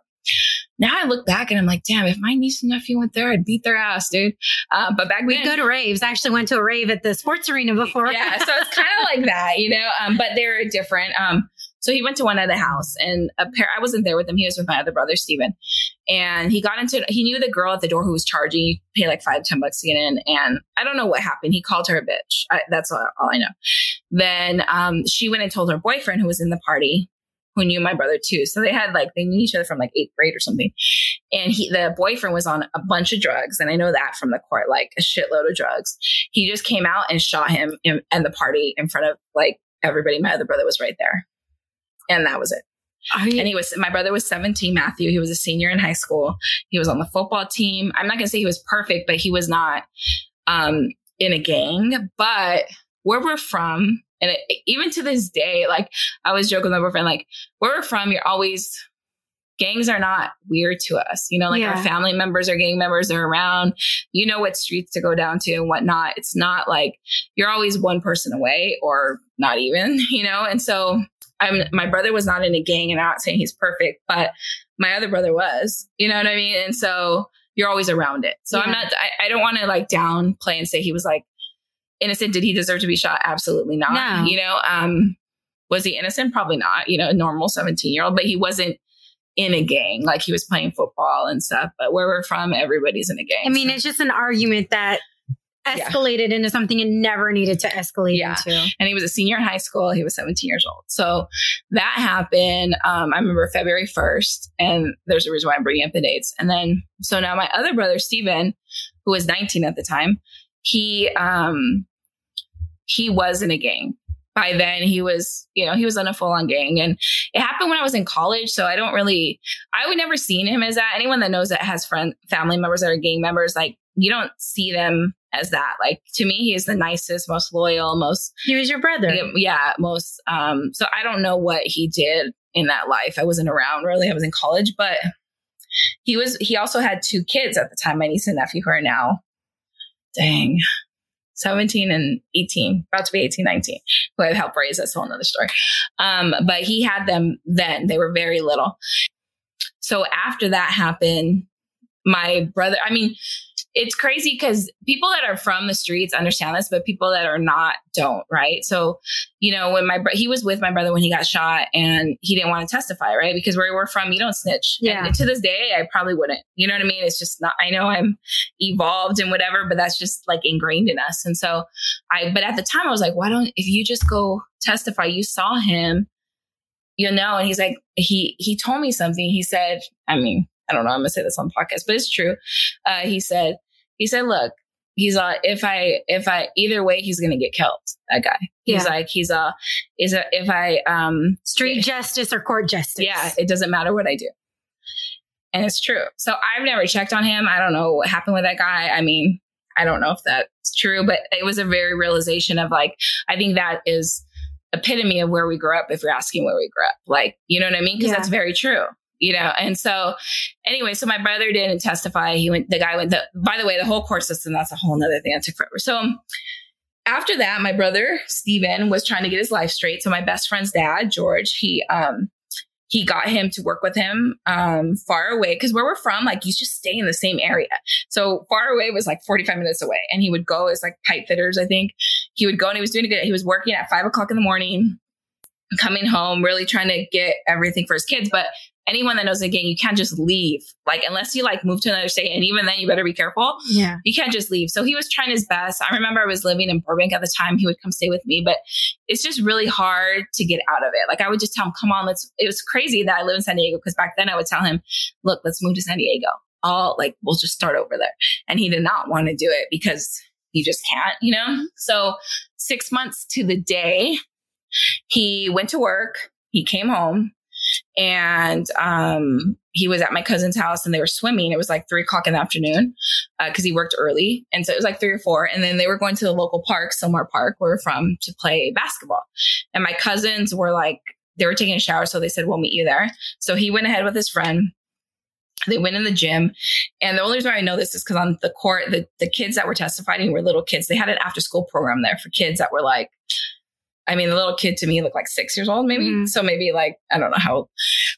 now I look back and I'm like, damn, if my niece and nephew went there, I'd beat their ass, dude. Uh, but back we then, go to raves. I actually went to a rave at the sports arena before. yeah, so it's kind of *laughs* like that, you know. Um, but they're different. Um, so he went to one at the house, and a pair. I wasn't there with him. He was with my other brother, Steven. And he got into. He knew the girl at the door who was charging. He paid like five, ten bucks to get in, and I don't know what happened. He called her a bitch. I, that's all, all, I know. Then um, she went and told her boyfriend who was in the party who knew my brother too. So they had like they knew each other from like eighth grade or something. And he the boyfriend was on a bunch of drugs, and I know that from the court, like a shitload of drugs. He just came out and shot him in, in the party in front of like everybody. My other brother was right there, and that was it. And he was my brother was 17 matthew he was a senior in high school he was on the football team i'm not to say he was perfect but he was not um in a gang but where we're from and it, even to this day like i was joking with my boyfriend like where we're from you're always gangs are not weird to us you know like Yeah. our family members are gang members they're around you know what streets to go down to and whatnot it's not like you're always one person away or not even *laughs* you know and so I'm my brother was not in a gang, and I'm not saying he's perfect, but my other brother was. You know what I mean? And so you're always around it. So I'm not. I, I don't want to like downplay and say he was like innocent. Did he deserve to be shot? Absolutely not. No. You know, um, was he innocent? Probably not. You know, a normal 17 year old, but he wasn't in a gang. Like he was playing football and stuff. But where we're from, everybody's in a gang. I mean, it's just an argument that Yeah. escalated into something it never needed to escalate Yeah. into. and he was a senior in high school. He was 17 years old. So that happened. Um, I remember February 1st, and there's a reason why I'm bringing up the dates. And then, so now my other brother, Steven, who was 19 at the time, he, um, he was in a gang. By then, he was, you know, he was in a full on gang. And it happened when I was in college. So I don't really, I would never seen him as that. Anyone that knows that has friend, family members that are gang members, like, you don't see them as that. Like, to me, he is the nicest, most loyal, most He was your brother. yeah, yeah, most um so I don't know what he did in that life. I wasn't around really. I was in college, but he was he also had two kids at the time, my niece and nephew who are now dang 17 and 18, about to be 18, 19, who I've helped raise. That's a whole nother story. Um, but he had them then. They were very little. So after that happened, my brother, I mean, it's crazy because people that are from the streets understand this, but people that are not don't, right? So, you know, when my bro- he was with my brother when he got shot, and he didn't want to testify, right? Because where we're from, you don't snitch. Yeah. And to this day, I probably wouldn't. You know what I mean? It's just not. I know I'm evolved and whatever, but that's just like ingrained in us. And so, I. But at the time, I was like, why don't if you just go testify? You saw him, you know. And he's like, he he told me something. He said, I mean. I don't know. I'm gonna say this on podcast, but it's true. Uh, he said, he said, look, he's uh, if I, if I, either way, he's gonna get killed. That guy. He's Yeah. like, he's uh, is a, if I, um, Street justice or court justice. yeah, it doesn't matter what I do. And it's true. So I've never checked on him. I don't know what happened with that guy. I mean, I don't know if that's true, but it was a very realization of like, I think that is epitome of where we grew up if you're asking where we grew up. Like, you know what I mean? Because Yeah. that's very true. You know, and so anyway, so my brother didn't testify. He went, the guy went, the, by the way, the whole court system, that's a whole nother thing that took forever. So um, after that, my brother, Steven, was trying to get his life straight. So my best friend's dad, George, he, um, he got him to work with him um, far away because where we're from, like you just stay in the same area. So far away was like 45 minutes away. And he would go as like pipe fitters, I think. He would go and he was doing a good. He was working at five o'clock in the morning, coming home, really trying to get everything for his kids. But anyone that knows the gang, you can't just leave. Like unless you like move to another state. And even then you better be careful Yeah. you can't just leave. So he was trying his best. I remember I was living in Burbank at the time. He would come stay with me, but it's just really hard to get out of it. Like I would just tell him, come on, let's, it was crazy that I live in San Diego because back then I would tell him, look, let's move to San Diego. All like, we'll just start over there. And he did not want to do it because you just can't, you know? Mm-hmm. So six months to the day, he went to work. He came home and um, he was at my cousin's house and they were swimming. It was like three o'clock in the afternoon because he worked early. And so it was like three or four. And then they were going to the local park, Sylmar Park, where we're from, to play basketball. And my cousins were like, they were taking a shower. So they said, we'll meet you there. So he went ahead with his friend. They went in the gym. And the only reason why I know this is because on the court, the, the kids that were testifying were little kids. They had an after school program there for kids that were like, I mean, the little kid to me looked like six years old, maybe. Mhm. So maybe like, I don't know how old,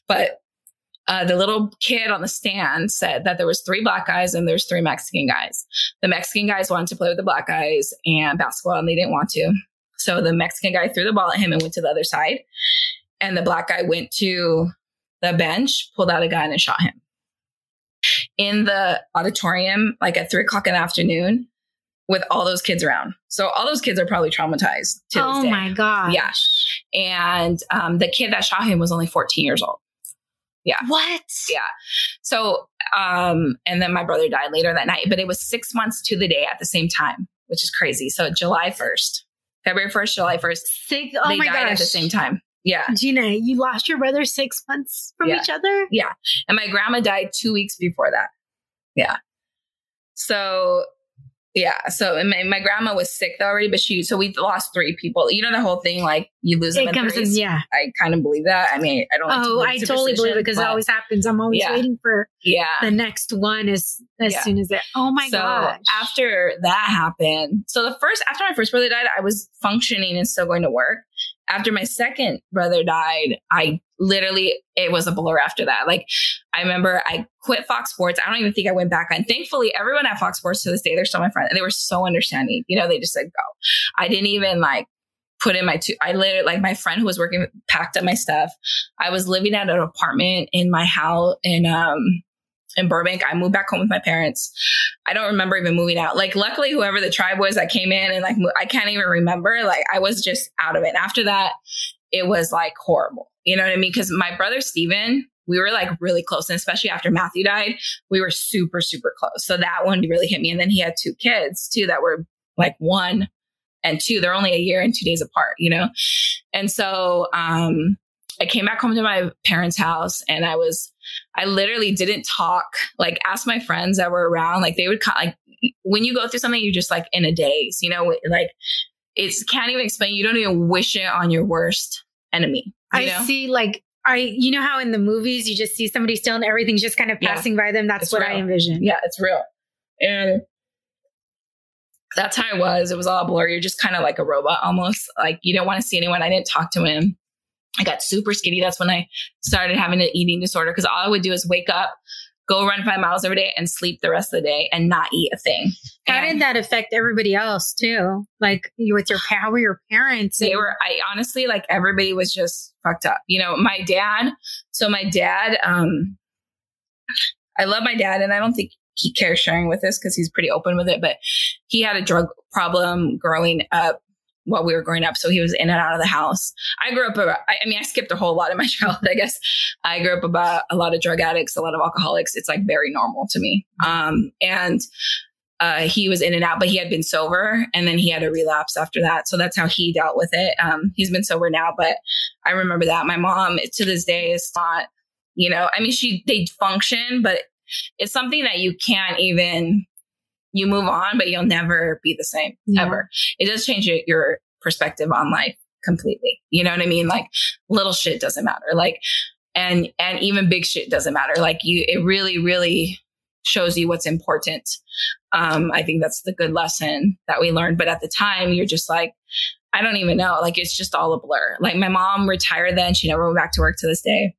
but uh, the little kid on the stand said that there was three black guys and there's three Mexican guys. The Mexican guys wanted to play with the black guys and basketball and they didn't want to. So the Mexican guy threw the ball at him and went to the other side. And the black guy went to the bench, pulled out a gun and shot him. In the auditorium, like at three o'clock in the afternoon, with all those kids around. So all those kids are probably traumatized to this Oh my gosh. Yeah. And um, the kid that shot him was only 14 years old. Yeah. What? Yeah. So, um, and then my brother died later that night, but it was six months to the day at the same time, which is crazy. So July 1st, February 1st, July 1st, Six. Oh they my died gosh. at the same time. Yeah. Geena, you lost your brother six months from Yeah. each other? Yeah. And my grandma died two weeks before that. Yeah. So, yeah. So my, my grandma was sick already, but she, so we lost three people. You know, the whole thing, like you lose them It comes in, yeah. I kind of believe that. I mean, I don't. like Oh, believe I totally believe it because it always happens. I'm always Yeah. waiting for Yeah. the next one as as Yeah. soon as it. Oh my so gosh! after that happened, so the first after my first brother died, I was functioning and still going to work. After my second brother died, I literally it was a blur after that. Like I remember I quit Fox Sports. I don't even think I went back on. Thankfully, everyone at Fox Sports to this day, they're still my friend. And they were so understanding. You know, they just said go. I didn't even like put in my two I literally like my friend who was working packed up my stuff. I was living at an apartment in my house in um in Burbank. I moved back home with my parents. I don't remember even moving out. Like, luckily, whoever the tribe was that came in and like, I can't even remember. Like, I was just out of it. After that, it was like horrible. You know what I mean? Because my brother Steven, we were like really close. And especially after Matthew died, we were super, super close. So that one really hit me. And then he had two kids too that were like one and two. They're only a year and two days apart, you know? And so, um, I came back home to my parents' house and I was, I literally didn't talk, like ask my friends that were around, like they would like when you go through something, you're just like in a daze, you know, like it's can't even explain. You don't even wish it on your worst enemy. You I know? see like I you know how in the movies you just see somebody still and everything's just kind of Yeah. passing by them. That's what I real. envision. Yeah, it's real. And that's how it was. It was all blurry. You're just kind of like a robot almost. Like you don't want to see anyone. I didn't talk to him. I got super skinny. That's when I started having an eating disorder because all I would do is wake up, go run five miles every day, and sleep the rest of the day and not eat a thing. How And did that affect everybody else too? Like you with your were your parents? they were i honestly like everybody was just fucked up you know my dad so my dad um i love my dad and i don't think he cares sharing with us because he's pretty open with it but he had a drug problem growing up while we were growing up so he was in and out of the house i grew up about, I, I mean i skipped a whole lot of my *laughs* childhood i guess i grew up about a lot of drug addicts a lot of alcoholics it's like very normal to me um and uh, he was in and out, but he had been sober and then he had a relapse after that. So that's how he dealt with it. Um, he's been sober now, but I remember that my mom to this day is not, you know, I mean, she, they function, but it's something that you can't even, you move on, but you'll never be the same Yeah. ever. It does change your, your perspective on life completely. You know what I mean? Like little shit doesn't matter. Like, and, and even big shit doesn't matter. Like you, it really, really shows you what's important. Um, I think that's the good lesson that we learned. But at the time, you're just like, I don't even know. Like it's just all a blur. Like my mom retired then; she never went back to work to this day.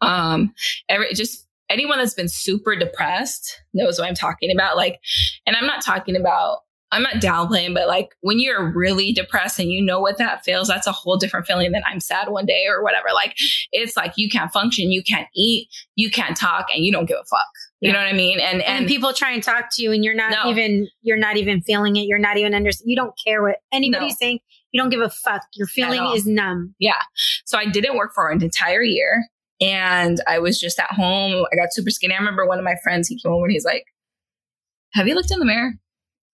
Um, every just anyone that's been super depressed knows what I'm talking about. Like, and I'm not talking about. I'm not downplaying, but like when you're really depressed and you know what that feels, that's a whole different feeling than I'm sad one day or whatever. Like it's like you can't function, you can't eat, you can't talk, and you don't give a fuck. You know what I mean? And and, and people try and talk to you and you're not No. even you're not even feeling it. You're not even under you don't care what anybody's No. saying. You don't give a fuck. Your feeling is numb. Yeah. So I didn't work for an entire year and I was just at home. I got super skinny. I remember one of my friends, he came over and he's like, Have you looked in the mirror?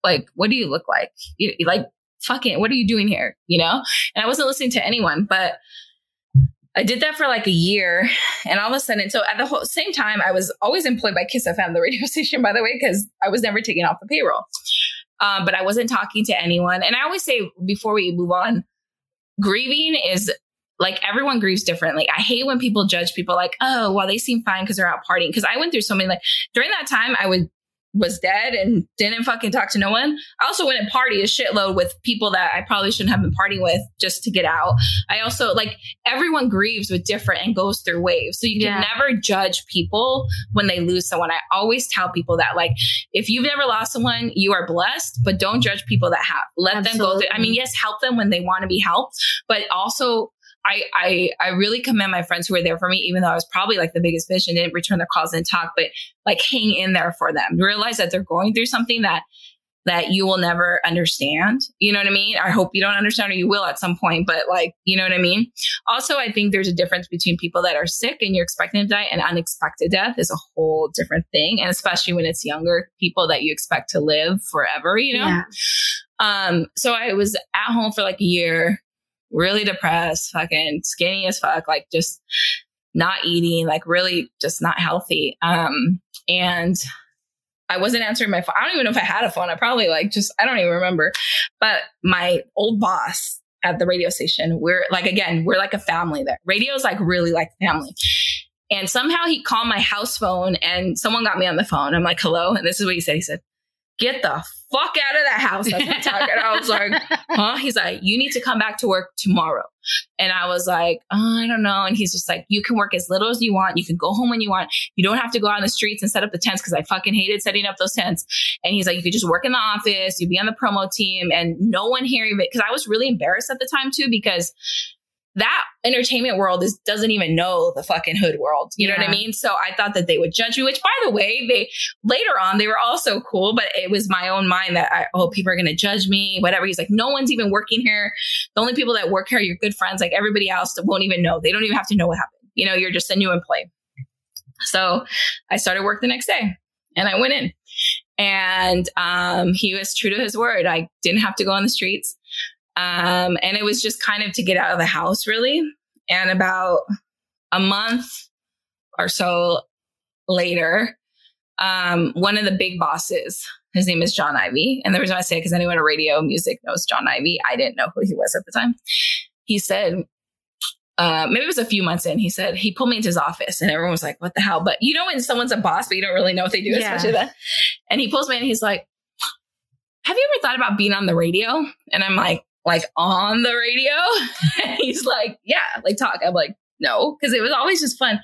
Like, what do you look like? You, you like, fucking, what are you doing here? You know? And I wasn't listening to anyone, but I did that for like a year. And all of a sudden, so at the whole, same time, I was always employed by KIIS FM, the radio *laughs* station, by the way, because I was never taken off the payroll. Um, but I wasn't talking to anyone. And I always say before we move on, grieving is like everyone grieves differently. I hate when people judge people like, oh, well, they seem fine because they're out partying. Because I went through so many like during that time, I would was dead and didn't fucking talk to no one. I also went and party a shitload with people that I probably shouldn't have been partying with just to get out. I also like everyone grieves with different and goes through waves. So you can Yeah. never judge people when they lose someone. I always tell people that like if you've never lost someone, you are blessed, but don't judge people that have. Let them go through. I mean, yes, help them when they want to be helped, but also I, I I really commend my friends who were there for me, even though I was probably like the biggest bitch and didn't return their calls and talk, but like hang in there for them. Realize that they're going through something that that you will never understand. You know what I mean? I hope you don't understand or you will at some point, but like, you know what I mean? Also, I think there's a difference between people that are sick and you're expecting to die and unexpected death is a whole different thing. And especially when it's younger people that you expect to live forever, you know? Yeah. Um, so I was at home for like a year, really depressed, fucking skinny as fuck, like just not eating, like really just not healthy. Um, and I wasn't answering my phone. I don't even know if I had a phone. I probably like just, I don't even remember. But my old boss at the radio station, we're like, again, we're like a family there. Radio is like really like family. And somehow he called my house phone and someone got me on the phone. I'm like, hello. And this is what he said. He said, get the fuck out of that house. That's And I was like, *laughs* huh? He's like, you need to come back to work tomorrow. And I was like, oh, I don't know. And he's just like, you can work as little as you want. You can go home when you want. You don't have to go out on the streets and set up the tents because I fucking hated setting up those tents. And he's like, you could just work in the office, you'd be on the promo team and no one hearing it. Cause I was really embarrassed at the time too, because that entertainment world is doesn't even know the fucking hood world. You yeah. know what I mean? So I thought that they would judge me, which by the way, they later on they were also cool, but it was my own mind that I, oh, people are gonna judge me, whatever. He's like, no one's even working here. The only people that work here are your good friends. Like everybody else that won't even know. They don't even have to know what happened. You know, you're just a new employee. So I started work the next day and I went in. And um, he was true to his word. I didn't have to go on the streets. Um, and it was just kind of to get out of the house, really. And about a month or so later, um, one of the big bosses, his name is John Ivey. And the reason I say it, because anyone in radio music knows John Ivey, I didn't know who he was at the time. He said, uh, maybe it was a few months in, he said, he pulled me into his office and everyone was like, what the hell? But you know, when someone's a boss, but you don't really know what they do, yeah. especially that. And he pulls me in and he's like, have you ever thought about being on the radio? And I'm like, like on the radio? *laughs* he's like, yeah, like talk. I'm like, no, because it was always just fun.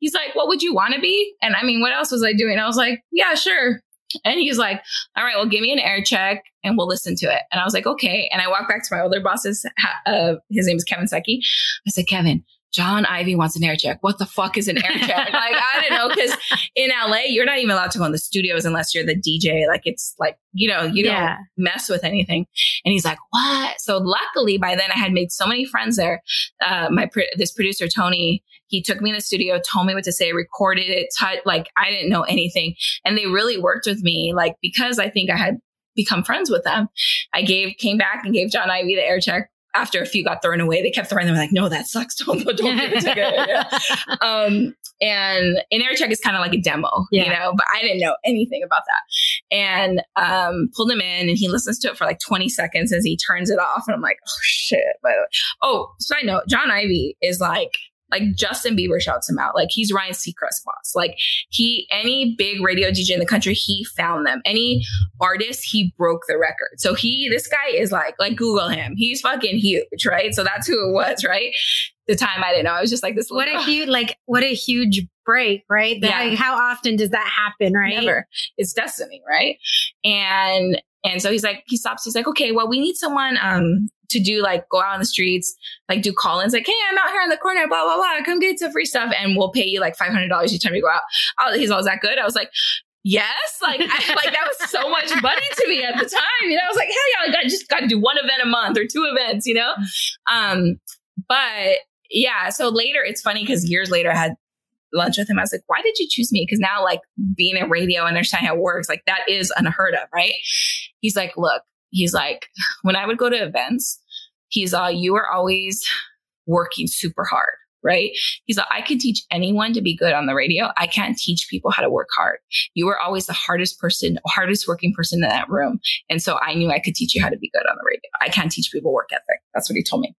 He's like, what would you want to be? And I mean, what else was I doing? I was like, yeah, sure. And he's like, all right, well, give me an air check and we'll listen to it. And I was like, okay. And I walked back to my older boss's, uh, his name is Kevin Secchi. I said, Kevin, John Ivey wants an air check. What the fuck is an air check? *laughs* like, I don't know. Cause in LA, you're not even allowed to go in the studios unless you're the DJ. Like, it's like, you know, you yeah. don't mess with anything. And he's like, what? So luckily by then I had made so many friends there. Uh, my, this producer, Tony, he took me in the studio, told me what to say, recorded it, t- like I didn't know anything. And they really worked with me, like, because I think I had become friends with them. I gave, came back and gave John Ivey the air check after a few got thrown away, they kept throwing them like, no, that sucks. *laughs* Don't, don't give it to *laughs* yeah. um, and an air check is kind of like a demo, yeah. you know, but I didn't know anything about that. And um, pulled him in and he listens to it for like 20 seconds as he turns it off. And I'm like, oh shit. Oh, side note, John Ivey is like like Justin Bieber shouts him out. Like he's Ryan Seacrest boss. Like he, any big radio DJ in the country, he found them. Any artist, he broke the record. So he, this guy is like, like Google him. He's fucking huge, right? So that's who it was, right? The time I didn't know. I was just like this. What a huge, like, what a huge break, right? That, yeah. Like, how often does that happen, right? Never. It's destiny, right? And and so he's like, he stops. He's like, okay, well, we need someone um, to do like go out on the streets, like do call ins, like, hey, I'm out here in the corner, blah, blah, blah. Come get some free stuff and we'll pay you like $500 each time you go out. Oh, he's all, that good? I was like, yes. Like, I, like that was so much money to me at the time. You know, I was like, hell yeah, I got, just got to do one event a month or two events, you know? Um, but yeah, so later it's funny because years later I had lunch with him. I was like, why did you choose me? Because now, like, being in radio and understanding how it works, like, that is unheard of, right? He's like, look, he's like, *laughs* when I would go to events, he's all, you are always working super hard right? He's like, I can teach anyone to be good on the radio. I can't teach people how to work hard. You were always the hardest person, hardest working person in that room. And so I knew I could teach you how to be good on the radio. I can't teach people work ethic. That's what he told me.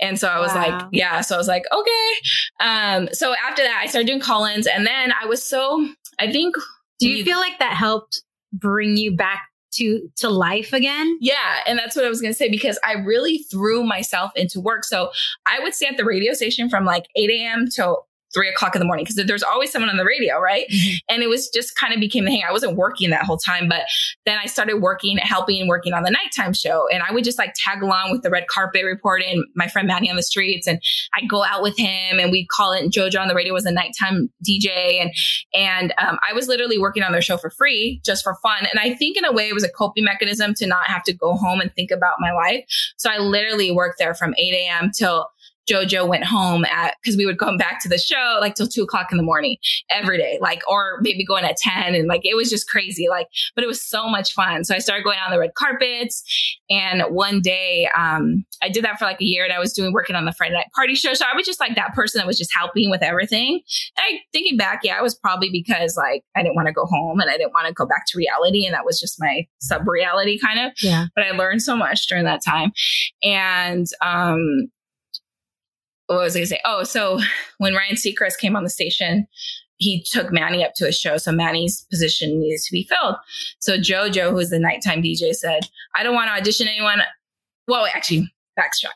And so I was wow. like, yeah. So I was like, okay. Um, so after that, I started doing call-ins and then I was so, I think. Do you feel like that helped bring you back to to life again. Yeah, and that's what I was going to say because I really threw myself into work. So I would stay at the radio station from like 8 a.m. till three o'clock in the morning because there's always someone on the radio, right? Mm-hmm. And it was just kind of became the thing. I wasn't working that whole time, but then I started working, helping, working on the nighttime show. And I would just like tag along with the red carpet report and my friend Manny on the streets. And I'd go out with him and we'd call it JoJo on the radio was a nighttime DJ. And, and um, I was literally working on their show for free just for fun. And I think in a way it was a coping mechanism to not have to go home and think about my life. So I literally worked there from 8 a.m. till Jojo went home at, cause we would come back to the show like till two o'clock in the morning every day, like, or maybe going at 10 and like, it was just crazy. Like, but it was so much fun. So I started going on the red carpets. And one day, um, I did that for like a year and I was doing working on the Friday night party show. So I was just like that person that was just helping with everything. And I thinking back, yeah, it was probably because like I didn't want to go home and I didn't want to go back to reality. And that was just my sub reality kind of. Yeah. But I learned so much during that time. And, um, what was I going to say? Oh, so *sighs* when Ryan Seacrest came on the station, he took Manny up to a show. So Manny's position needed to be filled. So JoJo, who was the nighttime DJ, said, I don't want to audition anyone. Well, actually, backtrack.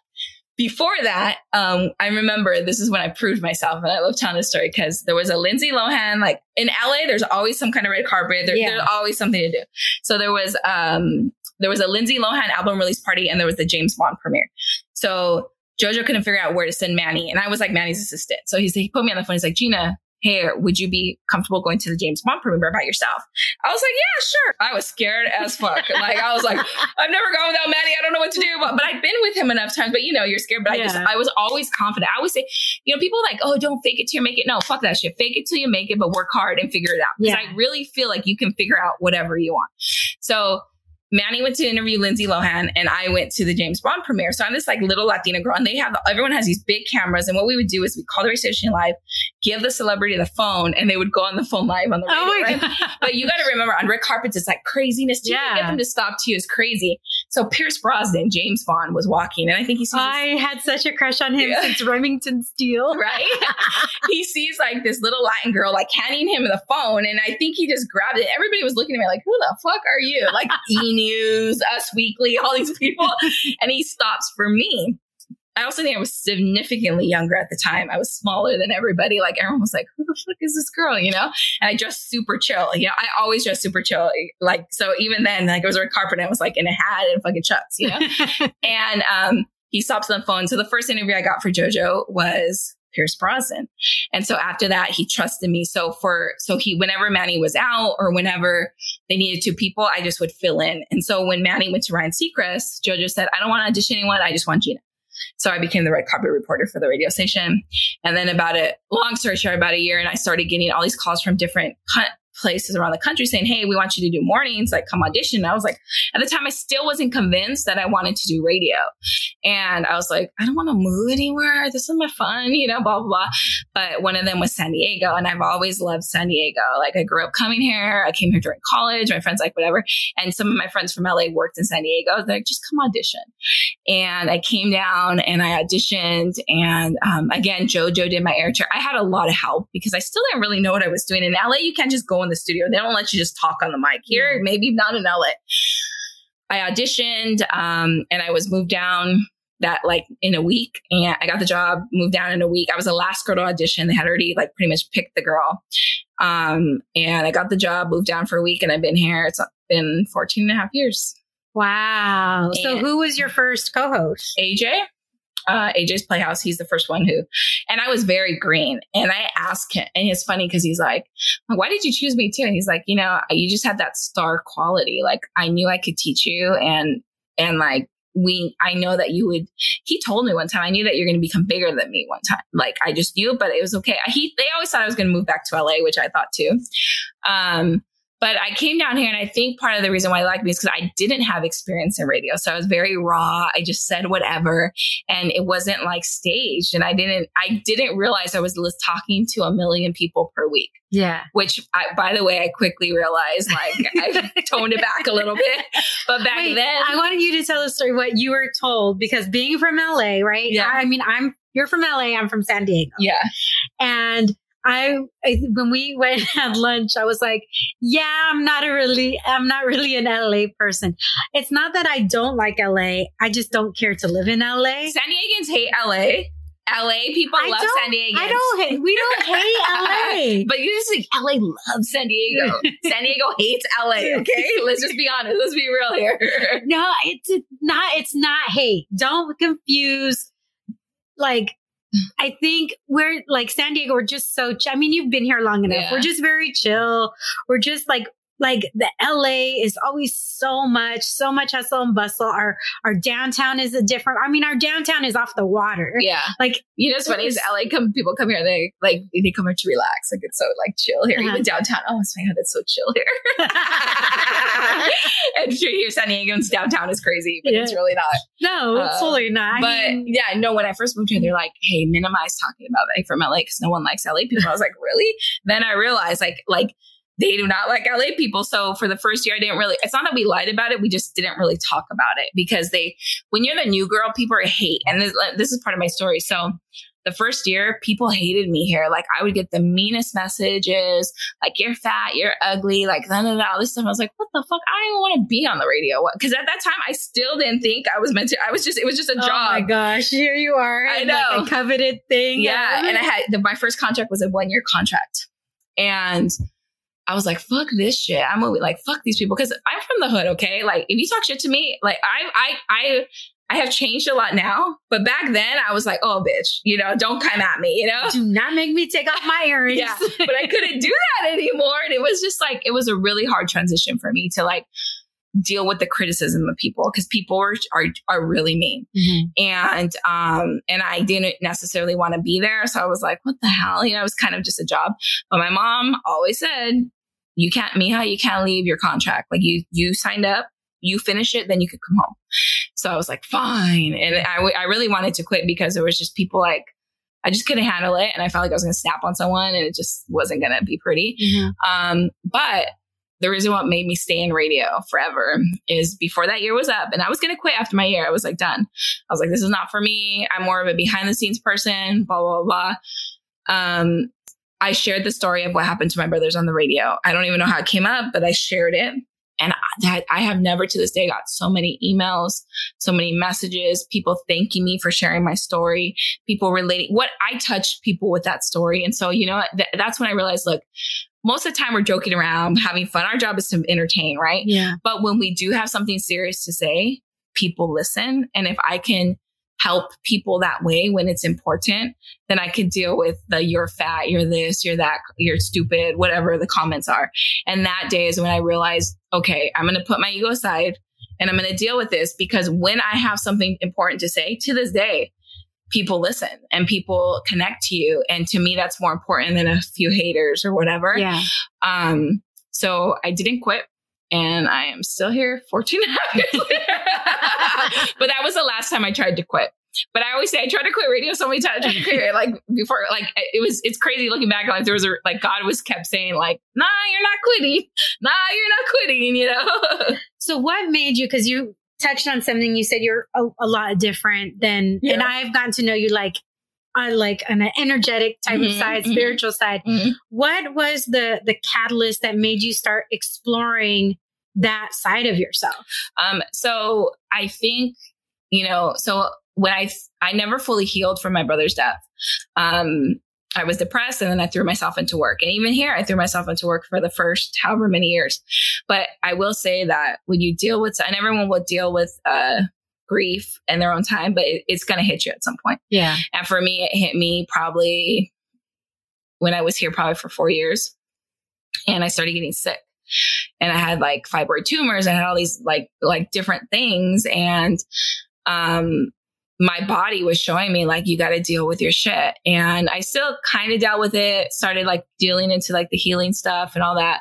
Before that, um, I remember this is when I proved myself, and I love telling this story because there was a Lindsay Lohan, like in LA, there's always some kind of red carpet. There, yeah. There's always something to do. So there was um, there was a Lindsay Lohan album release party, and there was the James Bond premiere. So Jojo couldn't figure out where to send Manny. And I was like Manny's assistant. So he's, he put me on the phone. He's like, Geena, hey, would you be comfortable going to the James Bond premiere by yourself? I was like, yeah, sure. I was scared as fuck. like, I was like, *laughs* I've never gone without Manny. I don't know what to do. But, but I've been with him enough times. But you know, you're scared. But yeah. I just, I was always confident. I always say, you know, people like, oh, don't fake it till you make it. No, fuck that shit. Fake it till you make it, but work hard and figure it out. Because yeah. I really feel like you can figure out whatever you want. So Manny went to interview Lindsay Lohan and I went to the James Bond premiere. So I'm this like little Latina girl and they have, everyone has these big cameras. And what we would do is we call the radio station live, give the celebrity the phone and they would go on the phone live on the oh radio. Oh right? but you got to remember on red carpets, it's like craziness. To yeah. get them to stop to you is crazy. So Pierce Brosnan, James Bond was walking and I think he sees. I this, had such a crush on him yeah. since Remington Steele. *laughs* Right. he sees like this little Latin girl like handing him the phone. And I think he just grabbed it. Everybody was looking at me like, who the fuck are you? Like, *laughs* E News, Us Weekly, all these people. *laughs* and he stops for me. I also think I was significantly younger at the time. I was smaller than everybody. Like everyone was like, who the fuck is this girl? You know? And I dressed super chill. You know, I always dress super chill. Like, so even then, like it was a carpet and I was like in a hat and fucking chucks, you know? *laughs* and um, he stops on the phone. So the first interview I got for JoJo was Pierce Brosnan. And so after that, he trusted me. So for, so he, whenever Manny was out or whenever they needed two people, I just would fill in. And so when Manny went to Ryan Seacrest, JoJo said, I don't want to audition anyone. I just want Geena. So I became the red carpet reporter for the radio station. And then about a long story short, about a year, and I started getting all these calls from different places around the country saying, Hey, we want you to do mornings, like come audition. And I was like, at the time, I still wasn't convinced that I wanted to do radio. And I was like, I don't want to move anywhere. This is my fun, you know, blah, blah, blah. But one of them was San Diego. And I've always loved San Diego. Like I grew up coming here. I came here during college. My friends like whatever. And some of my friends from LA worked in San Diego. They're like, just come audition. And I came down and I auditioned. And um, again, JoJo did my air tour. I had a lot of help because I still didn't really know what I was doing. In LA, you can't just go in the studio. They don't let you just talk on the mic here. Yeah. Maybe not in LA. I auditioned um, and I was moved down that like in a week and I got the job, moved down in a week. I was the last girl to audition. They had already like pretty much picked the girl. Um, and I got the job, moved down for a week and I've been here. It's been 14 and a half years. Wow. And so who was your first co-host? AJ uh, AJ's Playhouse. He's the first one who, and I was very green. And I asked him, and it's funny because he's like, "Why did you choose me too?" And he's like, "You know, you just had that star quality. Like I knew I could teach you, and and like we, I know that you would." He told me one time, "I knew that you're going to become bigger than me." One time, like I just knew, but it was okay. He, they always thought I was going to move back to LA, which I thought too. Um, but I came down here and I think part of the reason why I liked me is because I didn't have experience in radio. So I was very raw. I just said whatever and it wasn't like staged. And I didn't, I didn't realize I was talking to a million people per week. Yeah. Which I, by the way, I quickly realized like I *laughs* toned it back a little bit. But back Wait, then. I wanted you to tell the story what you were told because being from LA, right? Yeah. I mean, I'm, you're from LA. I'm from San Diego. Yeah. And I, I, when we *laughs* went had lunch, I was like, yeah, I'm not a really, I'm not really an LA person. It's not that I don't like LA. I just don't care to live in LA. San Diegans hate LA. LA people I love San Diego. I don't hate. We don't *laughs* hate LA. But you just like LA loves San Diego. *laughs* San Diego hates LA. Okay, let's just be honest. Let's be real here. no, it's not. It's not hate. Don't confuse. Like, I think we're like San Diego. We're just so. ch- I mean, you've been here long enough. Yeah. We're just very chill. We're just like like the LA is always so much, so much hustle and bustle. Our our downtown is a different. I mean, our downtown is off the water. Yeah, Like you know it's funny is LA come people come here they like they come here to relax like it's so like chill here Uh-huh. even downtown oh my god it's so chill here *laughs* and sure here San Diego's downtown is crazy but it's really not no, it's Uh, totally not. I but mean, yeah, no, when I first moved here, they're like, hey, minimize talking about like from LA because no one likes LA people. I was like, really? Then I realized like like they do not like LA people. So for the first year, I didn't really it's not that we lied about it, we just didn't really talk about it because they when you're the new girl, people are hate. And this, this is part of my story. So the first year, people hated me here. Like I would get the meanest messages, like you're fat, you're ugly, like none of all this stuff. I was like, what the fuck? I don't even want to be on the radio. Because at that time, I still didn't think I was meant to. I was just, it was just a oh job. Oh my gosh, here you are. I in, like, know. a coveted thing. Yeah, and I had the, my first contract was a one year contract, and I was like, "Fuck this shit." I'm gonna be like, "Fuck these people," because I'm from the hood. Okay, like if you talk shit to me, like I, I, I. I have changed a lot now, but back then I was like, "Oh, bitch, you know, don't come at me," you know. do not make me take off my earrings. Yeah, but I couldn't do that anymore, and it was just like it was a really hard transition for me to like deal with the criticism of people because people are, are are really mean Mhm. and um and I didn't necessarily want to be there so I was like what the hell you know it was kind of just a job but my mom always said you can't Mija you can't leave your contract like you you signed up you finish it then you could come home so I was like fine and I w- I really wanted to quit because there was just people like I just couldn't handle it and I felt like I was going to snap on someone and it just wasn't going to be pretty Mhm. um, but the reason what made me stay in radio forever is before that year was up and I was going to quit after my year. I was like, done. I was like, this is not for me. I'm more of a behind the scenes person, blah, blah, blah. Um, I shared the story of what happened to my brothers on the radio. I don't even know how it came up, but I shared it. And that I have never to this day got so many emails, so many messages, people thanking me for sharing my story, people relating what I touched people with that story. And so, you know, th- that's when I realized, look, most of the time we're joking around, having fun. Our job is to entertain, right? Yeah. But when we do have something serious to say, people listen. And if I can help people that way when it's important, then I could deal with the you're fat, you're this, you're that, you're stupid, whatever the comments are. And that day is when I realized, okay, I'm going to put my ego aside and I'm going to deal with this because when I have something important to say to this day, people listen and people connect to you. And to me, that's more important than a few haters or whatever. Yeah. Um, so I didn't quit and I am still here 14 and a half years later. *laughs* but that was the last time I tried to quit. But I always say I tried to quit radio so many times. I tried to like before, like it was. It's crazy looking back. Like there was a like God was kept saying like, "Nah, you're not quitting. Nah, you're not quitting." You know. *laughs* So what made you, because you touched on something, you said you're a, a lot different than, Yeah. and I've gotten to know you like, on like an energetic type of Mhm, side, mhm. spiritual side. What was the, the catalyst that made you start exploring that side of yourself? Um, so I think, you know, so when I, I never fully healed from my brother's death. Um, I was depressed and then I threw myself into work. And even here, I threw myself into work for the first however many years. But I will say that when you deal with, and everyone will deal with, uh, grief in their own time, but it, it's going to hit you at some point. Yeah. And for me, it hit me probably when I was here, probably for four years. And I started getting sick. And I had like fibroid tumors. I had all these like like different things. And um my body was showing me like you got to deal with your shit. And I still kind of dealt with it, started like dealing into like the healing stuff and all that.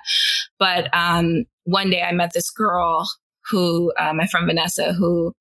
But um one day I met this girl who uh, my friend Vanessa who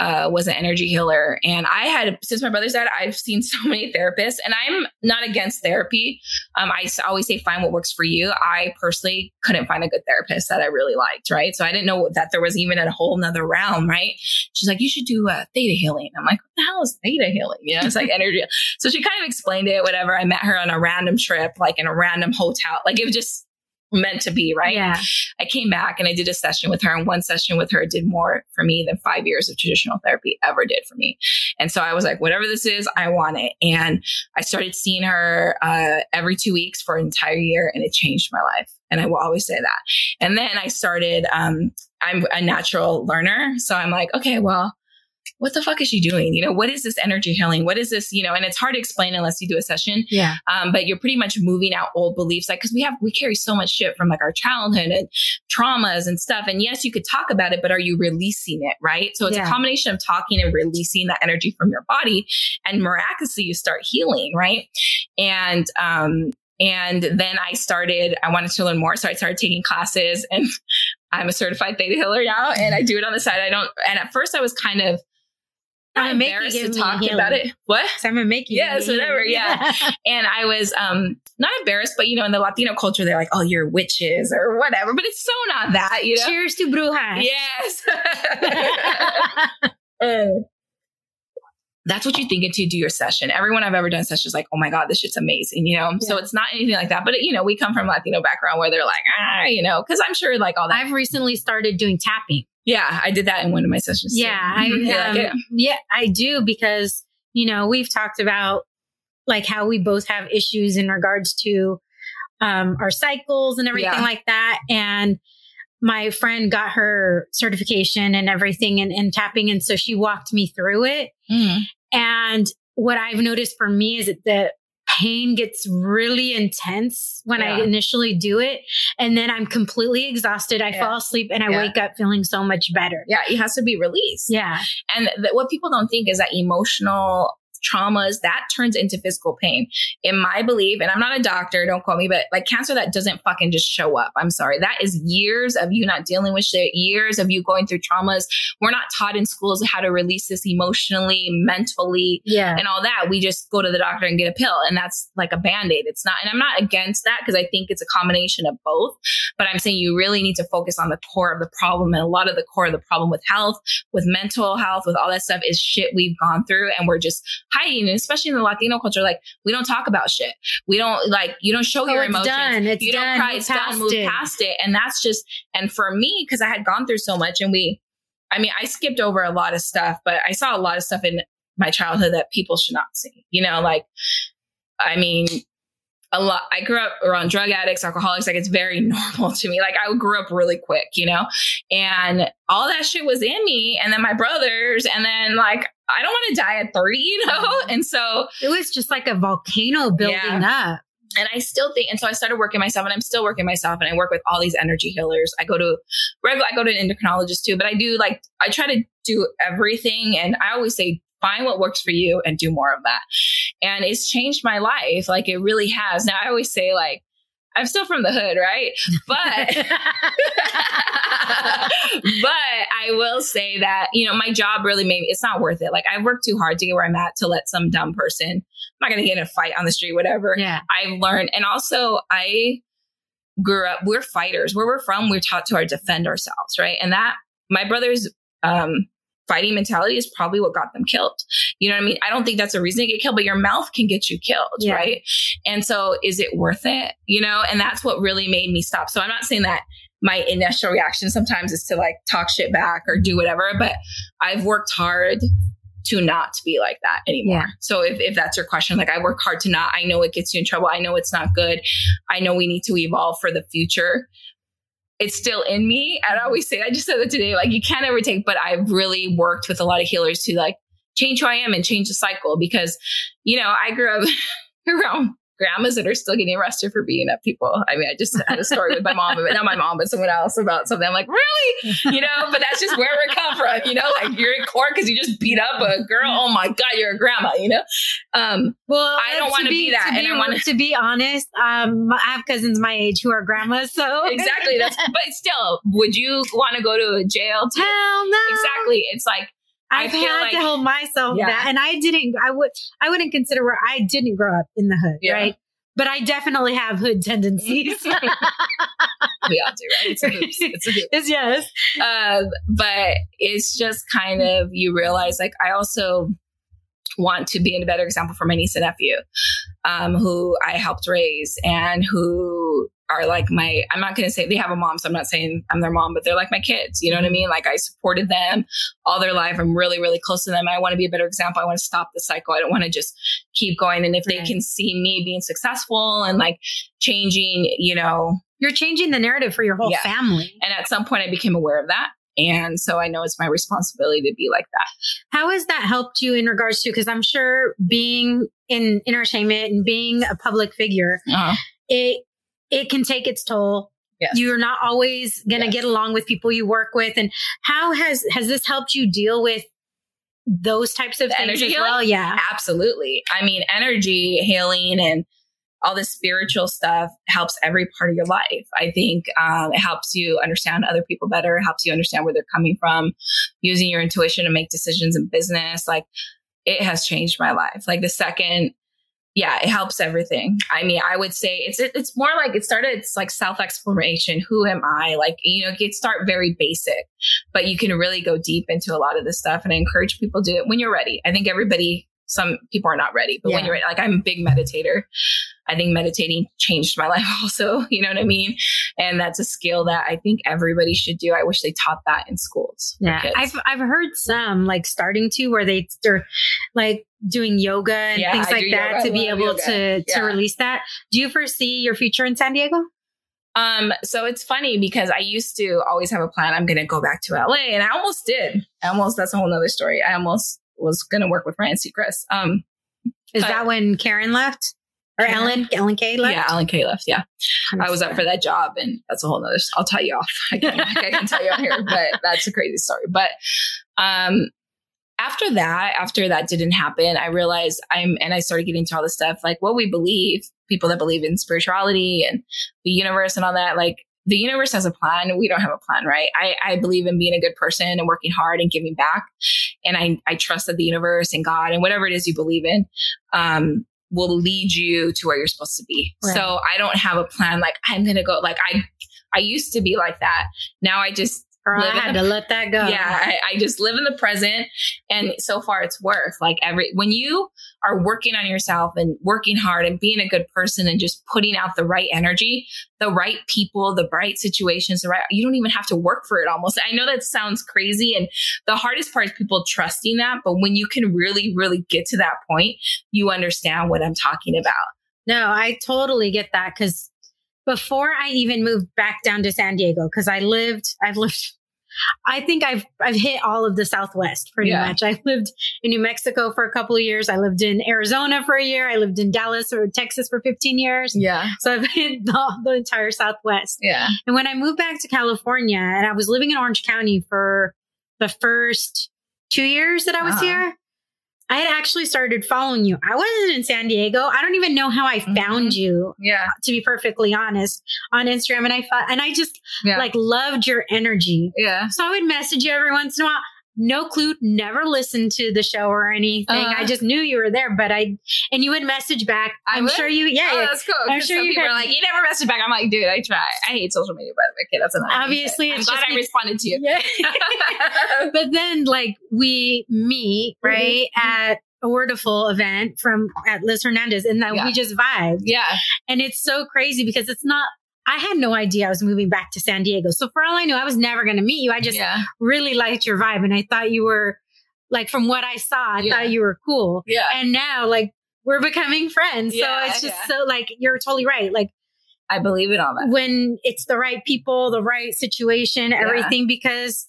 uh, was an energy healer. And I had, since my brother's died, I've seen *laughs* so many therapists and I'm not against therapy. Um, I always say, find what works for you. I personally couldn't find a good therapist that I really liked. Right. So I didn't know that there was even a whole nother realm. Right. She's like, you should do uh, theta healing. I'm like, what the hell is theta healing? You know, it's like *laughs* energy. So she kind of explained it, whatever. I met her on a random trip, like in a random hotel. Like it was just, meant to be, right? Yeah. I came back and I did a session with her, and one session with her did more for me than five years of traditional therapy ever did for me. And so I was like, whatever this is, I want it. And I started seeing her uh, every two weeks for an entire year, and it changed my life. And I will always say that. And then I started, um, I'm a natural learner. So I'm like, okay, well, what the fuck is she doing? You know, what is this energy healing? What is this? You know, and it's hard to explain unless you do a session. Yeah. Um, but you're pretty much moving out old beliefs, like because we have we carry so much shit from like our childhood and traumas and stuff. And yes, you could talk about it, but are you releasing it? Right. So it's Yeah. a combination of talking and releasing that energy from your body, and miraculously you start healing. Right. And um, and then I started. I wanted to learn more, so I started taking classes, and *laughs* I'm a certified theta healer now, and I do it on the side. I don't. And at first, I was kind of not gonna make you embarrassed to talk about it. What? So I'm gonna make you. Yes, whatever, yeah. *laughs* and I was um not embarrassed, but you know, in the Latino culture, they're like, "Oh, you're witches" or whatever. But it's so not that, you know. Cheers to brujas. Yes. *laughs* *laughs* That's what you think until you do your session. Everyone I've ever done sessions like, oh my God, this shit's amazing, you know? So it's not anything like that. But, you know, we come from Latino background where they're like, ah, you know, because I'm sure like all that. I've recently started doing tapping. Yeah, I did that in one of my sessions. too. Yeah, I Mhm. Like um, yeah, I do because you know we've talked about like how we both have issues in regards to um, our cycles and everything Yeah. like that, and my friend got her certification and everything and, in tapping, and so she walked me through it. Mhm. And what I've noticed for me is that the pain gets really intense when I initially do it. And then I'm completely exhausted. I Yeah. fall asleep and I Yeah. wake up feeling so much better. Yeah, it has to be released. Yeah. And th- what people don't think is that emotional traumas that turns into physical pain. In my belief, and I'm not a doctor, don't quote me, but like cancer that doesn't fucking just show up. I'm sorry. That is years of you not dealing with shit, years of you going through traumas. We're not taught in schools how to release this emotionally, mentally, Yeah. and all that. We just go to the doctor and get a pill, and that's like a band aid. It's not, and I'm not against that because I think it's a combination of both. But I'm saying you really need to focus on the core of the problem. And a lot of the core of the problem with health, with mental health, with all that stuff is shit we've gone through, and we're just Especially in the Latino culture, like we don't talk about shit. We don't like you don't show Oh, your it's emotions. done. It's you don't done. cry. Move It's done. Move it. past it. And that's just and for me because I had gone through so much, and we. I mean, I skipped over a lot of stuff, but I saw a lot of stuff in my childhood that people should not see. You know, like, I mean, a lot. I grew up around drug addicts, alcoholics. Like, it's very *laughs* normal to me. Like, I grew up really quick, you know, and all that shit was in me. And then my brothers, and then like, I don't want to die at 30, you know? And so, It was just like a volcano building up. and I still think, and so I started working myself, and I'm still working myself, and I work with all these energy healers. I go to regular, I go to an endocrinologist too, but I do like I try to do everything, and I always say find what works for you and do more of that. And it's changed my life, like it really has. Now I always say like. I'm still from the hood, right? But *laughs* *laughs* but I will say that, you know, my job really made it's not worth it. Like I worked too hard to get where I'm at to let some dumb person, I'm not gonna get in a fight on the street, whatever. yeah. I've learned, and also I grew up, we're fighters. Where we're from, we're taught to our defend ourselves, right? And that my brother's um fighting mentality is probably what got them killed. You know what I mean? I don't think that's a reason to get killed, but your mouth can get you killed, Yeah. right? And so is it worth it? You know, and that's what really made me stop. So I'm not saying that my initial reaction sometimes is to like talk shit back or do whatever, but I've worked hard to not be like that anymore. Yeah. So if, if that's your question, like I work hard to not, I know it gets you in trouble. I know it's not good. I know we need to evolve for the future. It's still in me. I always say, I just said that today, like you can't ever take, but I've really worked with a lot of healers to like change who I am and change the cycle because, you know, I grew up *laughs* around grandmas that are still getting arrested for beating up people. I mean, I just had a story with my mom, but not my mom, but someone else about something. I'm like, really? You know, but that's just where we come from. You know, like you're in court because you just beat up a girl. Oh my God, you're a grandma, you know? Um, Well, I don't wanna be that, To and be, I wanna- to be honest, um, I have cousins my age who are grandmas, so exactly. That's, but still, would you want to go to a jail? To, hell no. exactly. It's like, I've had like- to hold myself Yeah. back, and I didn't. I would. I wouldn't consider where I didn't grow up in the hood, Yeah. right? But I definitely have hood tendencies. *laughs* we all do, right? It's a hoops. *laughs* It's a hoop. Yes, yes. Um, but it's just kind of you realize like I also want to be a better example for my niece and nephew, um, who I helped raise and who are like my i'm not going to say they have a mom so i'm not saying i'm their mom but they're like my kids you know what i mean? Like i supported them all their life. I'm really really close to them. I want to be a better example. I want to stop the cycle. I don't want to just keep going. And if right. they can see me being successful and like changing you know you're changing the narrative for your whole yeah. family. And at some point i became aware of that. And so I know it's my responsibility to be like that. How has that helped you in regards to, because I'm sure being in entertainment and being a public figure, uh-huh. it, it can take its toll. Yes. You're not always going to yes. get along with people you work with. And how has, has this helped you deal with those types of the things as well? Yeah. Absolutely. I mean, energy healing and all this spiritual stuff helps every part of your life. I think um, it helps you understand other people better, It helps you understand where they're coming from, using your intuition to make decisions in business. Like it has changed my life. Like the second, yeah, it helps everything. I mean, I would say it's it's more like it started. It's like self exploration. Who am I? Like you know, get start very basic, but you can really go deep into a lot of this stuff. And I encourage people to do it when you're ready. I think everybody some people are not ready, but yeah. when you're ready, like I'm a big meditator. I think meditating changed my *laughs* life also, you know what I mean? And that's a skill that I think everybody should do. I wish they taught that in schools. Yeah. I've, I've heard some like starting to where they, they're like doing yoga and yeah, things like that yoga. to be able yoga. to, yeah. to release that. Do you foresee your future in San Diego? Um, so it's funny because I used to always have a plan. I'm going to go back to LA and I almost did. I almost, that's a whole nother story. I almost was going to work with Ryan Seacrest. Um, is that when Karen left? Or Ellen, Ellen K left? Yeah, Ellen K left. Yeah. I was up for that job and that's a whole nother, I'll tell you off. I can, I can tell you on here, *laughs* but that's a crazy story. But, um, after that, after that didn't happen, I realized I'm, and I started getting into all this stuff, like what we believe, people that believe in spirituality and the universe and all that, like the universe has a plan. We don't have a plan, right? I, I believe in being a good person and working hard and giving back. And I, I trust that the universe and God and whatever it is you believe in, um, will lead you to where you're supposed to be. Right. So I don't have a plan like I'm going to go like I I used to be like that. Now I just Girl, I had the, to let that go. Yeah, I, I, just live in the present, and so far it's worth like every when you are working on yourself and working hard and being a good person and just putting out the right energy, the right people, the right situations, the right you don't even have to work for it. Almost, I know that sounds crazy, and the hardest part is people trusting that. But when you can really, really get to that point, you understand what I'm talking about. No, I totally get that because before I even moved back down to San Diego, because I lived, I've lived I think I've I've hit all of the Southwest pretty yeah. much. I lived in New Mexico for a couple of years. I lived in Arizona for a year. I lived in Dallas or Texas for 15 years. Yeah. So I've *laughs* hit the, the entire Southwest. Yeah. And when I moved back to California and I was living in Orange County for the first two years that I was uh-huh. here, I had actually started following you. I wasn't in San Diego. I don't even know how I mm-hmm. found you. Yeah. To be perfectly honest, on Instagram. And I thought, and I just yeah. like loved your energy. Yeah. So I would message you every once in a while no clue, never listened to the show or anything. Uh, I just knew you were there, but I, and you would message back. I'm sure you, yeah. Oh, that's cool. I'm sure you were like, you never messaged back. I'm like, dude, I try. I hate social media, by the way. Okay, that's another Obviously, I'm glad I responded to you. Yeah. *laughs* *laughs* but then, like, we meet, mm-hmm. right, mm-hmm. at a Wordiful event from at Liz Hernandez and then yeah. we just vibe. Yeah. And it's so crazy because it's not I had no idea I was moving back to San Diego. So for all I knew, I was never going to meet you. I just yeah. really liked your vibe. And I thought you were like, from what I saw, I yeah. thought you were cool. Yeah. And now like we're becoming friends. Yeah, so it's just so like, you're totally right. Like, I believe in all that. When it's the right people, the right situation, everything, because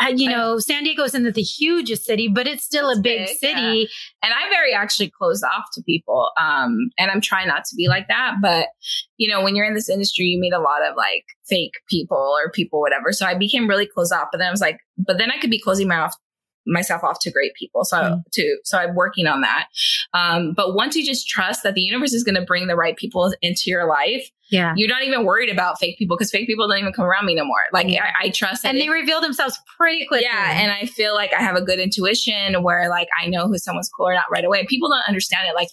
uh, you know, San Diego isn't the hugest city, but it's still it's a big, big city. Yeah. And I'm very actually closed off to people. Um, and I'm trying not to be like that. But, you know, when you're in this industry, you meet a lot of like fake people or people, whatever. So I became really closed off. But then I was like, but then I could be closing my off myself off to great people. So mm. to so I'm working on that. Um, but once you just trust that the universe is going to bring the right people into your life, yeah, you're not even worried about fake people because fake people don't even come around me no more. Like yeah. I, I, trust, and they it, reveal themselves pretty quickly. Yeah, and I feel like I have a good intuition where like I know who someone's cool or not right away. People don't understand it. Like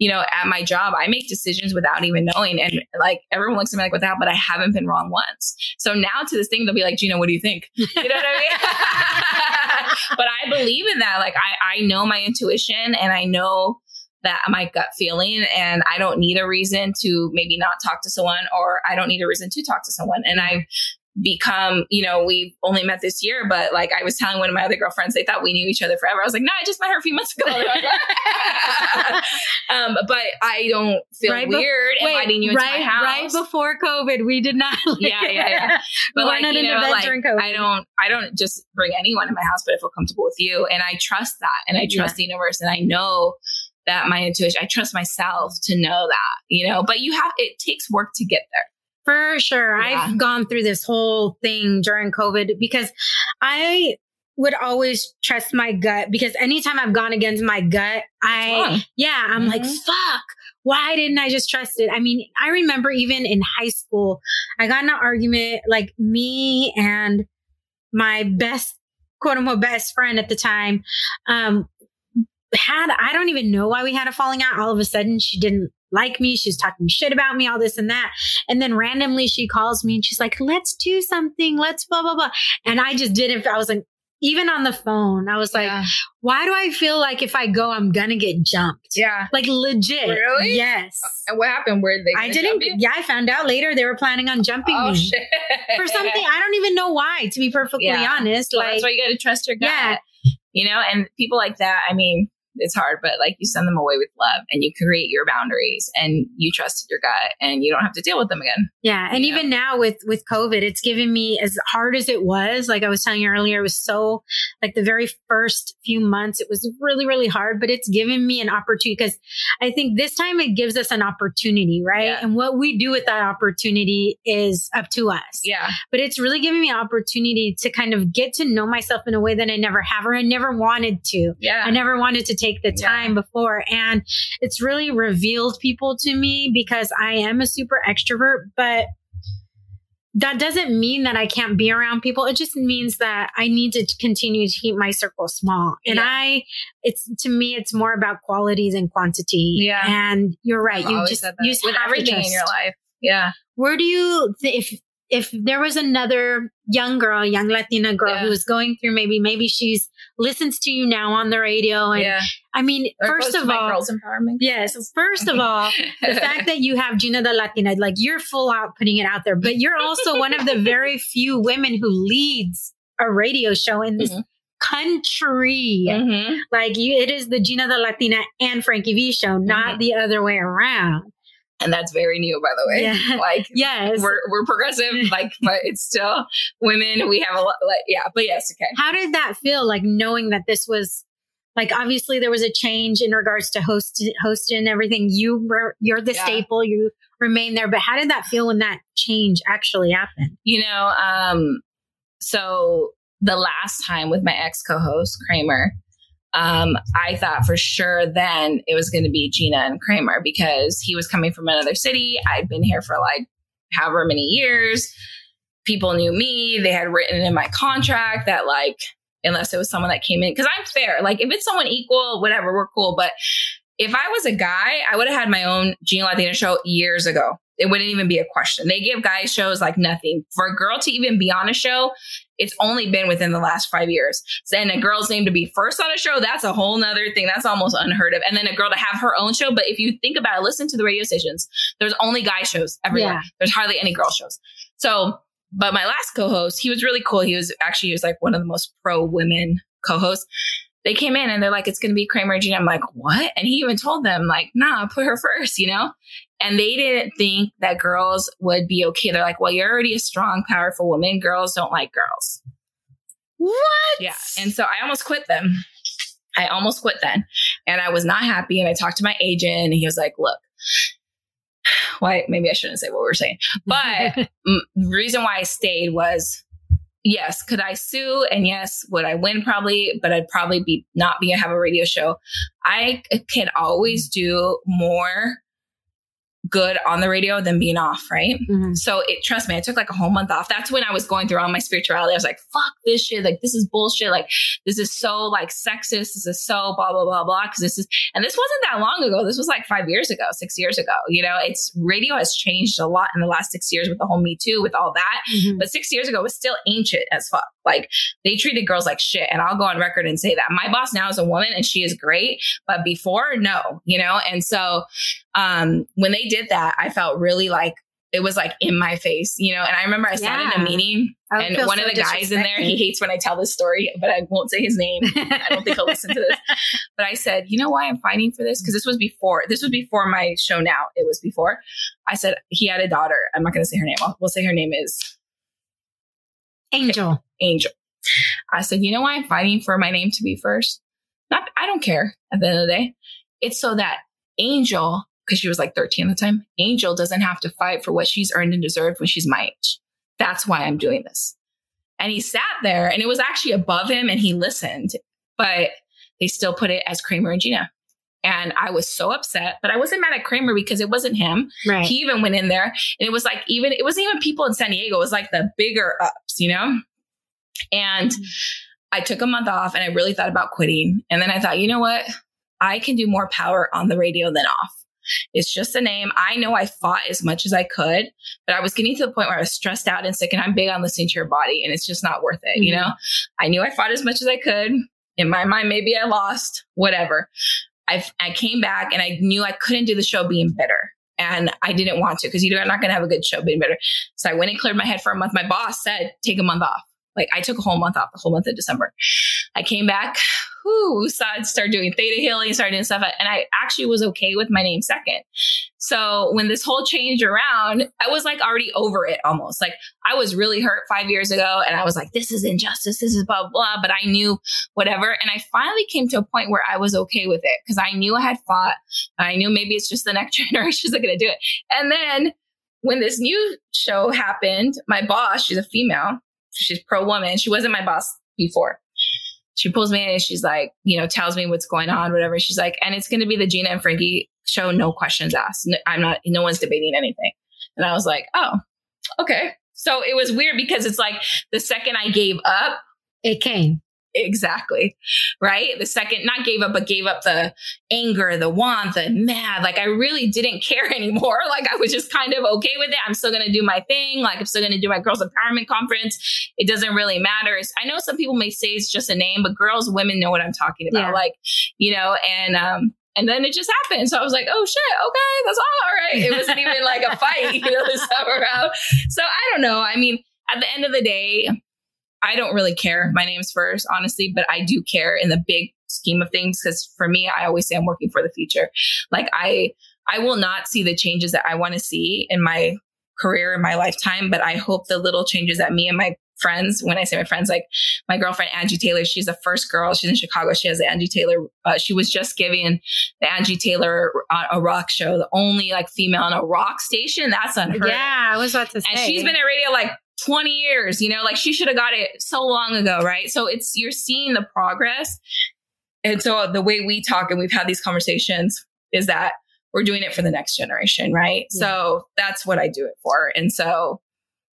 you know, at my job, I make decisions without even knowing. And like everyone looks at me like, what the hell? But I haven't been wrong once. So now to this thing, they'll be like, Geena, what do you think? You know what I mean? *laughs* but I believe in that. Like I, I know my intuition and I know that my gut feeling and I don't need a reason to maybe not talk to someone or I don't need a reason to talk to someone. And I've become, you know, we've only met this year, but like I was telling one of my other girlfriends, they thought we knew each other forever. I was like, no, I just met her a few months ago. *laughs* *laughs* um, but I don't feel right weird be- inviting you into right, my house. Right before COVID, we did not. *laughs* yeah, yeah, yeah. But like, you know, like, I don't, I don't just bring anyone in my house, but I feel comfortable with you. And I trust that. And I trust yeah. the universe. And I know that my intuition, I trust myself to know that, you know, but you have, it takes work to get there. For sure. Yeah. I've gone through this whole thing during COVID because I would always trust my gut because anytime I've gone against my gut, I, yeah, I'm mm-hmm. like, fuck, why didn't I just trust it? I mean, I remember even in high school, I got in an argument, like me and my best, quote unquote, best friend at the time, um, had, I don't even know why we had a falling out. All of a sudden, she didn't like me. She's talking shit about me, all this and that. And then randomly she calls me and she's like, let's do something. Let's blah, blah, blah. And I just didn't, I was like, even on the phone, I was like, yeah. why do I feel like if I go, I'm going to get jumped? Yeah. Like legit. Really? Yes. Uh, and what happened? Where they? I didn't. Yeah. I found out later they were planning on jumping oh, me. Shit. For something. I don't even know why, to be perfectly yeah. honest. Well, like, that's why you got to trust your gut. Yeah. You know, and people like that, I mean, it's hard, but like you send them away with love and you create your boundaries and you trusted your gut and you don't have to deal with them again. Yeah. And even know? now with, with COVID, it's given me as hard as it was. Like I was telling you earlier, it was so like the very first few months, it was really, really hard, but it's given me an opportunity because I think this time it gives us an opportunity, right? Yeah. And what we do with that opportunity is up to us. Yeah. But it's really given me an opportunity to kind of get to know myself in a way that I never have or I never wanted to. Yeah. I never wanted to take the time yeah. before. And it's really revealed people to me because I am a super extrovert, but that doesn't mean that I can't be around people. It just means that I need to continue to keep my circle small. And yeah. I, it's to me, it's more about quality than quantity. Yeah. And you're right. I've you just, you with everything in your life. Yeah. Where do you, if, if there was another young girl, young Latina girl yeah. who was going through maybe, maybe she's listens to you now on the radio. And yeah. I mean, or first of all, girls empowerment. Yes. First of all, *laughs* the fact that you have Geena the Latina, like you're full out putting it out there, but you're also one of the very *laughs* few women who leads a radio show in this mm-hmm. country. Mm-hmm. Like you, it is the Geena the Latina and Frankie V show, not mm-hmm. the other way around and that's very new by the way. Yeah. *laughs* like yes. we're, we're progressive *laughs* like but it's still women we have a lot like yeah but yes okay. How did that feel like knowing that this was like obviously there was a change in regards to host hosting and everything. You were you're the yeah. staple you remain there but how did that feel when that change actually happened? You know um so the last time with my ex co-host kramer um, I thought for sure then it was going to be Geena and Kramer because he was coming from another city. I'd been here for like however many years. People knew me. They had written in my contract that like, unless it was someone that came in, because I'm fair. Like if it's someone equal, whatever, we're cool. But if I was a guy, I would have had my own Geena Latina show years ago. It wouldn't even be a question. They give guys shows like nothing. For a girl to even be on a show, it's only been within the last five years. And a girl's name to be first on a show, that's a whole nother thing. That's almost unheard of. And then a girl to have her own show. But if you think about it, listen to the radio stations. There's only guy shows everywhere. Yeah. There's hardly any girl shows. So, but my last co-host, he was really cool. He was actually, he was like one of the most pro women co-hosts they came in and they're like, it's going to be Kramer Geena. I'm like, what? And he even told them, like, nah, put her *laughs* first, you know? And they didn't think that girls would be okay. They're like, well, you're already a strong, powerful woman. Girls don't like girls. What? Yeah. And so I almost quit them. I almost quit then. And I was not happy. And I talked to my agent and he was like, look, *sighs* why, maybe I shouldn't say what we are saying, but *laughs* the reason why I stayed was yes, could I sue? And yes, would I win? Probably, but I'd probably be not be have a radio show. I can always do more good on the radio than being off, right? Mm-hmm. So it trust me, I took like a whole month off. That's when I was going through all my spirituality. I was like, fuck this shit. Like this is bullshit. Like this is so like sexist. This is so blah blah blah blah. Cause this is and this wasn't that long ago. This was like five years ago, six years ago. You know, it's radio has changed a lot in the last six years with the whole Me Too, with all that. Mm-hmm. But six years ago was still ancient as fuck. Like they treated girls like shit. And I'll go on record and say that. My boss now is a woman and she is great. But before, no, you know? And so um when they did that, I felt really like it was like in my face, you know. And I remember I sat yeah. in a meeting, and one so of the guys in there, he hates when I tell this story, but I won't say his name. I don't think he'll listen to this. *laughs* But I said, you know why I'm fighting for this? Because this was before. This was before my show. Now it was before. I said he had a daughter. I'm not going to say her name. I'll, we'll say her name is Angel. Angel. I said, you know why I'm fighting for my name to be first? Not, I don't care. At the end of the day, it's so that Angel because she was like 13 at the time. Angel doesn't have to fight for what she's earned and deserved when she's my age. That's why I'm doing this. And he sat there and it was actually above him and he listened, but they still put it as Kramer and Geena. And I was so upset, but I wasn't mad at Kramer because it wasn't him. Right. He even went in there and it was like, even, it wasn't even people in San Diego. It was like the bigger ups, you know? And. I took a month off and I really thought about quitting. And then I thought, you know what? I can do more power on the radio than off. It's just a name. I know I fought as much as I could, but I was getting to the point where I was stressed out and sick and I'm big on listening to your body and it's just not worth it. Mm-hmm. You know, I knew I fought as much as I could. In my mind, maybe I lost, whatever. I, I came back and I knew I couldn't do the show being bitter. And I didn't want to because you're not going to have a good show being bitter. So I went and cleared my head for a month. My boss said, take a month off. Like I took a whole month off, the whole month of December. I came back, whoo, started, doing theta healing, started doing stuff. And I actually was okay with my name second. So when this whole change around, I was like already over it almost. Like I was really hurt five years ago and I was like, this is injustice. This is blah, blah, but I knew whatever. And I finally came to a point where I was okay with it because I knew I had fought. I knew maybe it's just the next *laughs* generation is going to do it. And then when this new show happened, my boss, she's a female, she's pro woman. She wasn't my boss before she pulls me in and she's like, you know, tells me what's going on, whatever. She's like, and it's going to be the Geena and Frankie show, no questions asked. I'm not, no one's debating anything. And I was like, oh, okay. So it was weird because it's like the second I gave up, it came. Exactly. Right. The second, not gave up, but gave up the anger, the want, the mad. Like I really didn't *laughs* care anymore. Like I was just kind of okay with it. I'm still going to do my thing. Like I'm still going to do my girls empowerment conference. It doesn't really matter. I know some people may say it's just a name, but girls, women know what I'm talking about. Yeah. Like, you know, and, um, and then it just happened. So I was like, oh shit, okay, that's all right. It wasn't even like a fight, you know, this time around. So I don't know. I mean, at the end of the day, I don't really care my name's first, honestly, but I do care in the big scheme of things because for me, I always say I'm working for the future. Like I, I will not see the changes that I want to see in my career in my lifetime, but I hope the little changes that me and my friends, when I say my friends, like my girlfriend Angie Taylor, she's the first girl. She's in Chicago. She has the Angie Taylor. Uh, she was just giving the Angie Taylor uh, a rock show, the only like female on a rock station. That's unheard. Yeah, I was about to say. And she's been at radio like 20 years, you know, like she should have got it so long ago, right? So it's, you're seeing the progress. And so the way we talk and we've had these conversations is that we're doing it for the next generation, right? Yeah. So that's what I do it for. And so,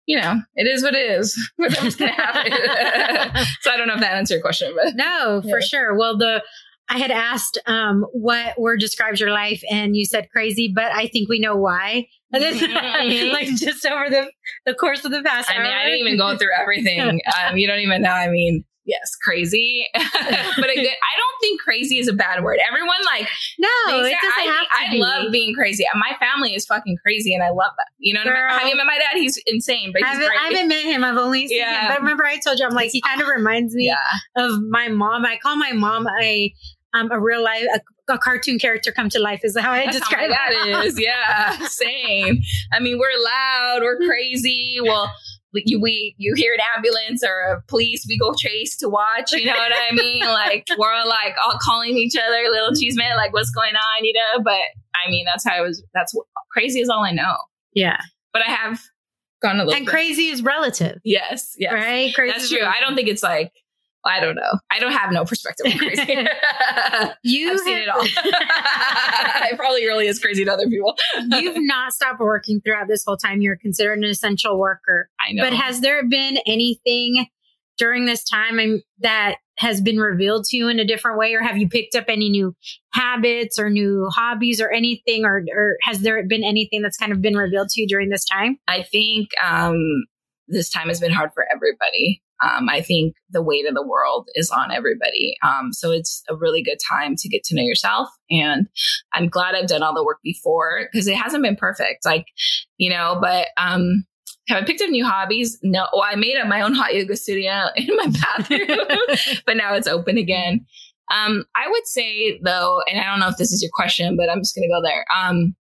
you know, it is what it is. *laughs* Whatever's going to happen. *laughs* so I don't know if that answered your question, but no, for yeah. sure. Well, the I had asked um, what word describes your life, and you said crazy, but I think we know why. *laughs* Mm-hmm. like just over the, the course of the past. I mean, I didn't even go through *laughs* everything. um, you don't even know. I mean, yes, crazy. *laughs* but I don't think crazy is a bad word. Everyone like no, it doesn't I, have to I be. love being crazy. My family is fucking crazy, and I love that. You know, what I mean? have you met my dad? He's insane, but he's I, haven't, I haven't met him. I've only seen yeah. him. But remember, I told you, I'm like, he kind of reminds me yeah. of my mom. I call my mom a um, a real life a, a, cartoon character come to life is how I That's describe how that is. Yeah, *laughs* same. I mean, we're loud, we're crazy. Well, you we you hear an ambulance or a police, we go chase to watch. You know what I mean? *laughs* like we're like all calling each other, little cheese man, like what's going on, you know? But I mean, that's how I was. That's what, crazy is all I know. Yeah, but I have gone a little. And bit. crazy is relative. Yes, yes, right. Crazy that's true. I don't think it's like I don't know. I don't have no perspective on crazy. *laughs* You I've seen it all. *laughs* it probably really is crazy to other people. *laughs* You've not stopped working throughout this whole time. You're considered an essential worker. I know. But has there been anything during this time that has been revealed to you in a different way, or have you picked up any new habits or new hobbies or anything, or, or has there been anything that's kind of been revealed to you during this time? I think um, this time has been hard for everybody. Um, I think the weight of the world is on everybody. Um, so it's a really good time to get to know yourself. And I'm glad I've done all the work before because it hasn't been perfect. Like, you know, but um, have I picked up new hobbies? No. Well, I made up my own hot yoga studio *laughs* in my bathroom, *laughs* but now it's open again. Um, I would say though, and I don't know if this is your question, but I'm just going to go there. Um,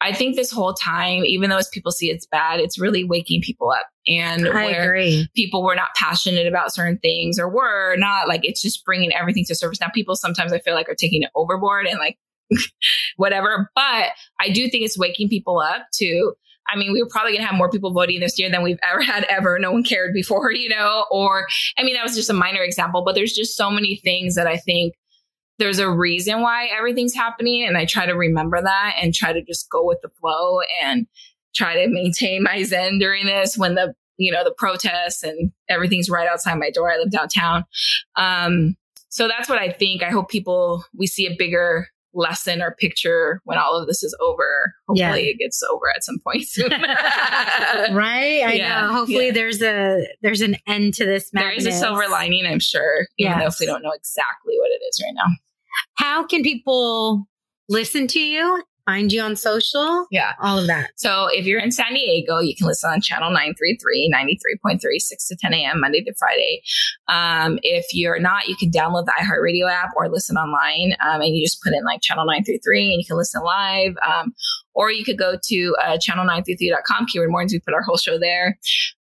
I think this whole time, even though as people see it's bad, it's really waking people up. And I where agree. people were not passionate about certain things or were not like it's just bringing everything to surface. Now, people sometimes I feel like are taking it overboard and like *laughs* whatever, but I do think it's waking people up to. I mean, we were probably going to have more people voting this year than we've ever had ever. No one cared before, *laughs* you know, or I mean, that was just a minor example, but there's just so many things that I think there's a reason why everything's happening. And I try to remember that and try to just go with the flow and try to maintain my zen during this when the, you know, the protests and everything's right outside my door. I live downtown. Um, so that's what I think. I hope people, we see a bigger lesson or picture when all of this is over. Hopefully Yeah. it gets over at some point soon. *laughs* *laughs* right? I Yeah, know. Hopefully yeah. there's a there's an end to this there madness. is a silver lining, I'm sure, even though if we don't know exactly what it is right now. How can people listen to you, find you on social, Yeah. all of that? So if you're in San Diego, you can listen on channel 933, 93.3, 6 to 10 a.m., Monday to Friday. Um, if you're not, you can download the iHeartRadio app or listen online. Um, and you just put in like channel 933 and you can listen live. Um, or you could go to uh, channel933.com, keyword mornings. We put our whole show there.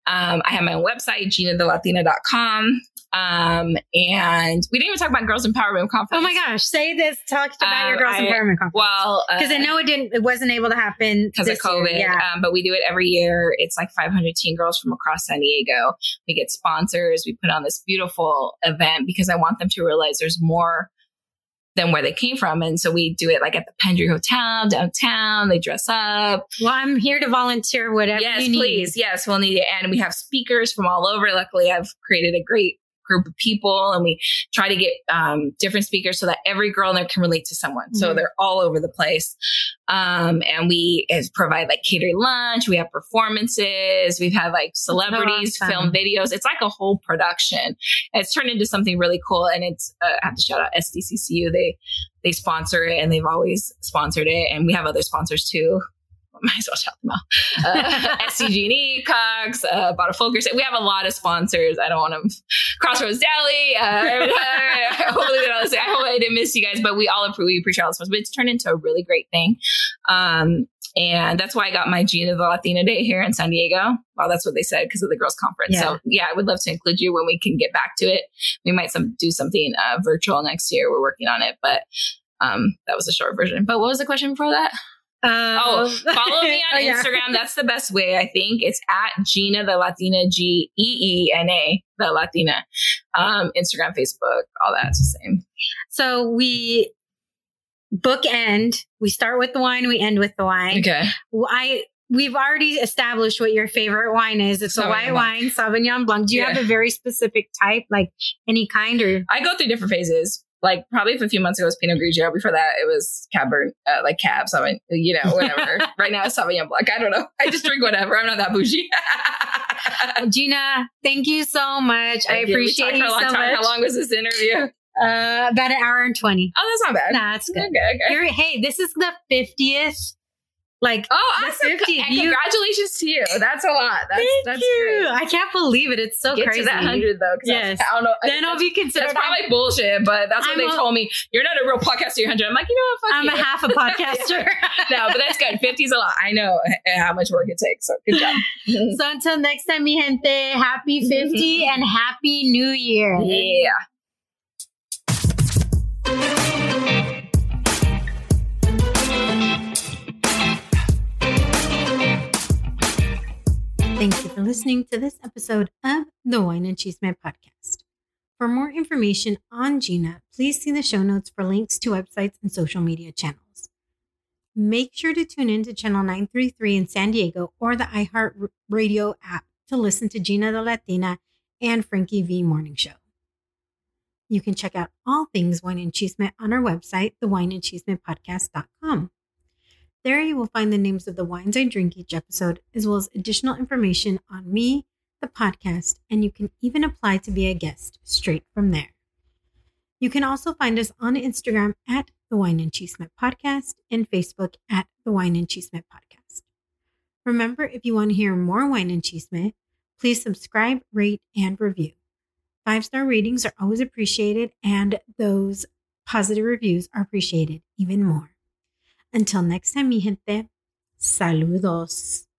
Um, I have my own website, geenathelatina.com. Um, and we didn't even talk about Girls Empowerment Conference. Oh my gosh, say this. Talk about your Um, Girls I- Empowerment Conference. Well, uh, Because I know it didn't, it wasn't able to happen because of this year. COVID. Yeah. Um, but we do it every year. It's like 500 teen girls from across San Diego. We get sponsors. We put on this beautiful event because I want them to realize there's more than where they came from. And so we do it like at the Pendry Hotel downtown. They dress up. Well, I'm here to volunteer whatever yes, you need. please. Yes, we'll need it. And we have speakers from all over. Luckily, I've created a great group of people and we try to get um, different speakers so that every girl in there can relate to someone. So Mhm. they're all over the place. Um, and we provide like catered lunch. We have performances. We've had like celebrities awesome. film videos. It's like a whole production. It's turned into something really cool. And it's, uh, I have to shout out SDCCU. They, they sponsor it and they've always sponsored it. And we have other sponsors too. *laughs* Might as well shout them out. Uh, *laughs* SDG&E, Cox, uh, Bottle Fulgers. We have a lot of sponsors. I don't want to Crossroads Deli. Uh, *laughs* hopefully they don't. I hope I didn't miss you guys, but we all approve, we appreciate all the sponsors. But it's turned into a really great thing. Um, and that's why I got my Geena the Latina Day here in San Diego. Well, that's what they said because of the girls' conference. Yeah. So yeah, I would love to include you when we can get back to it. We might some do something uh, virtual next year. We're working on it, but um, that was a short version. But what was the question before that? Uh, Oh, *laughs* follow me on Oh, yeah. Instagram. That's the best way, I think. It's at Geena the Latina, G E E N A, the Latina. Um, Instagram, Facebook, all that's the same. So we bookend. We start with the wine. We end with the wine. Okay. I we've already established what your favorite wine is. It's a white wine, Sauvignon Blanc. Do you Yeah. have a very specific type, like any kind, or I go through different phases. Like probably a few months ago it was Pinot Grigio. Before that it was Cabernet, uh, like Cab, Sauvignon, you know, whatever. *laughs* right now it's Sauvignon Blanc. I don't know. I just drink whatever. I'm not that bougie. *laughs* Geena? Thank you so much. I Thank you. We appreciate you for a long so time. much. How long was this interview? *laughs* Uh, about an hour and twenty. Oh, that's not bad. That's good. Okay, okay. Hey, this is the fiftieth. Like, Oh, awesome. 50. And You- congratulations to you. That's a lot. That's, thank that's you. great. I can't believe it. It's so Get crazy. to that hundred though. Yes. I don't know. Then I'll be considered. that's probably bullshit, but that's what I'm they a- told me. You're not a real podcaster. You're hundred. I'm like, you know what? Fuck I'm you. a half a *laughs* podcaster. no, but that's good. 50 is a lot. I know eh, how much work it takes. So good job. *laughs* So until next time, mi gente, happy 50 *laughs* and happy new year. yeah. Thank you for listening to this episode of the Wine and Chisme podcast. For more information on Geena, please see the show notes for links to websites and social media channels. Make sure to tune in to Channel 933 in San Diego or the iHeart Radio app to listen to Geena the Latina and Frankie V Morning Show. You can check out all things Wine and Chisme on our website, thewineandchismepodcast.com. There you will find the names of the wines I drink each episode, as well as additional information on me, the podcast, and you can even apply to be a guest straight from there. You can also find us on Instagram at the Wine and Chisme Podcast and Facebook at the Wine and Chisme Podcast. Remember, if you want to hear more Wine and Chisme, please subscribe, rate, and review. Five star ratings are always appreciated, and those positive reviews are appreciated even more. Until next time, mi gente, saludos.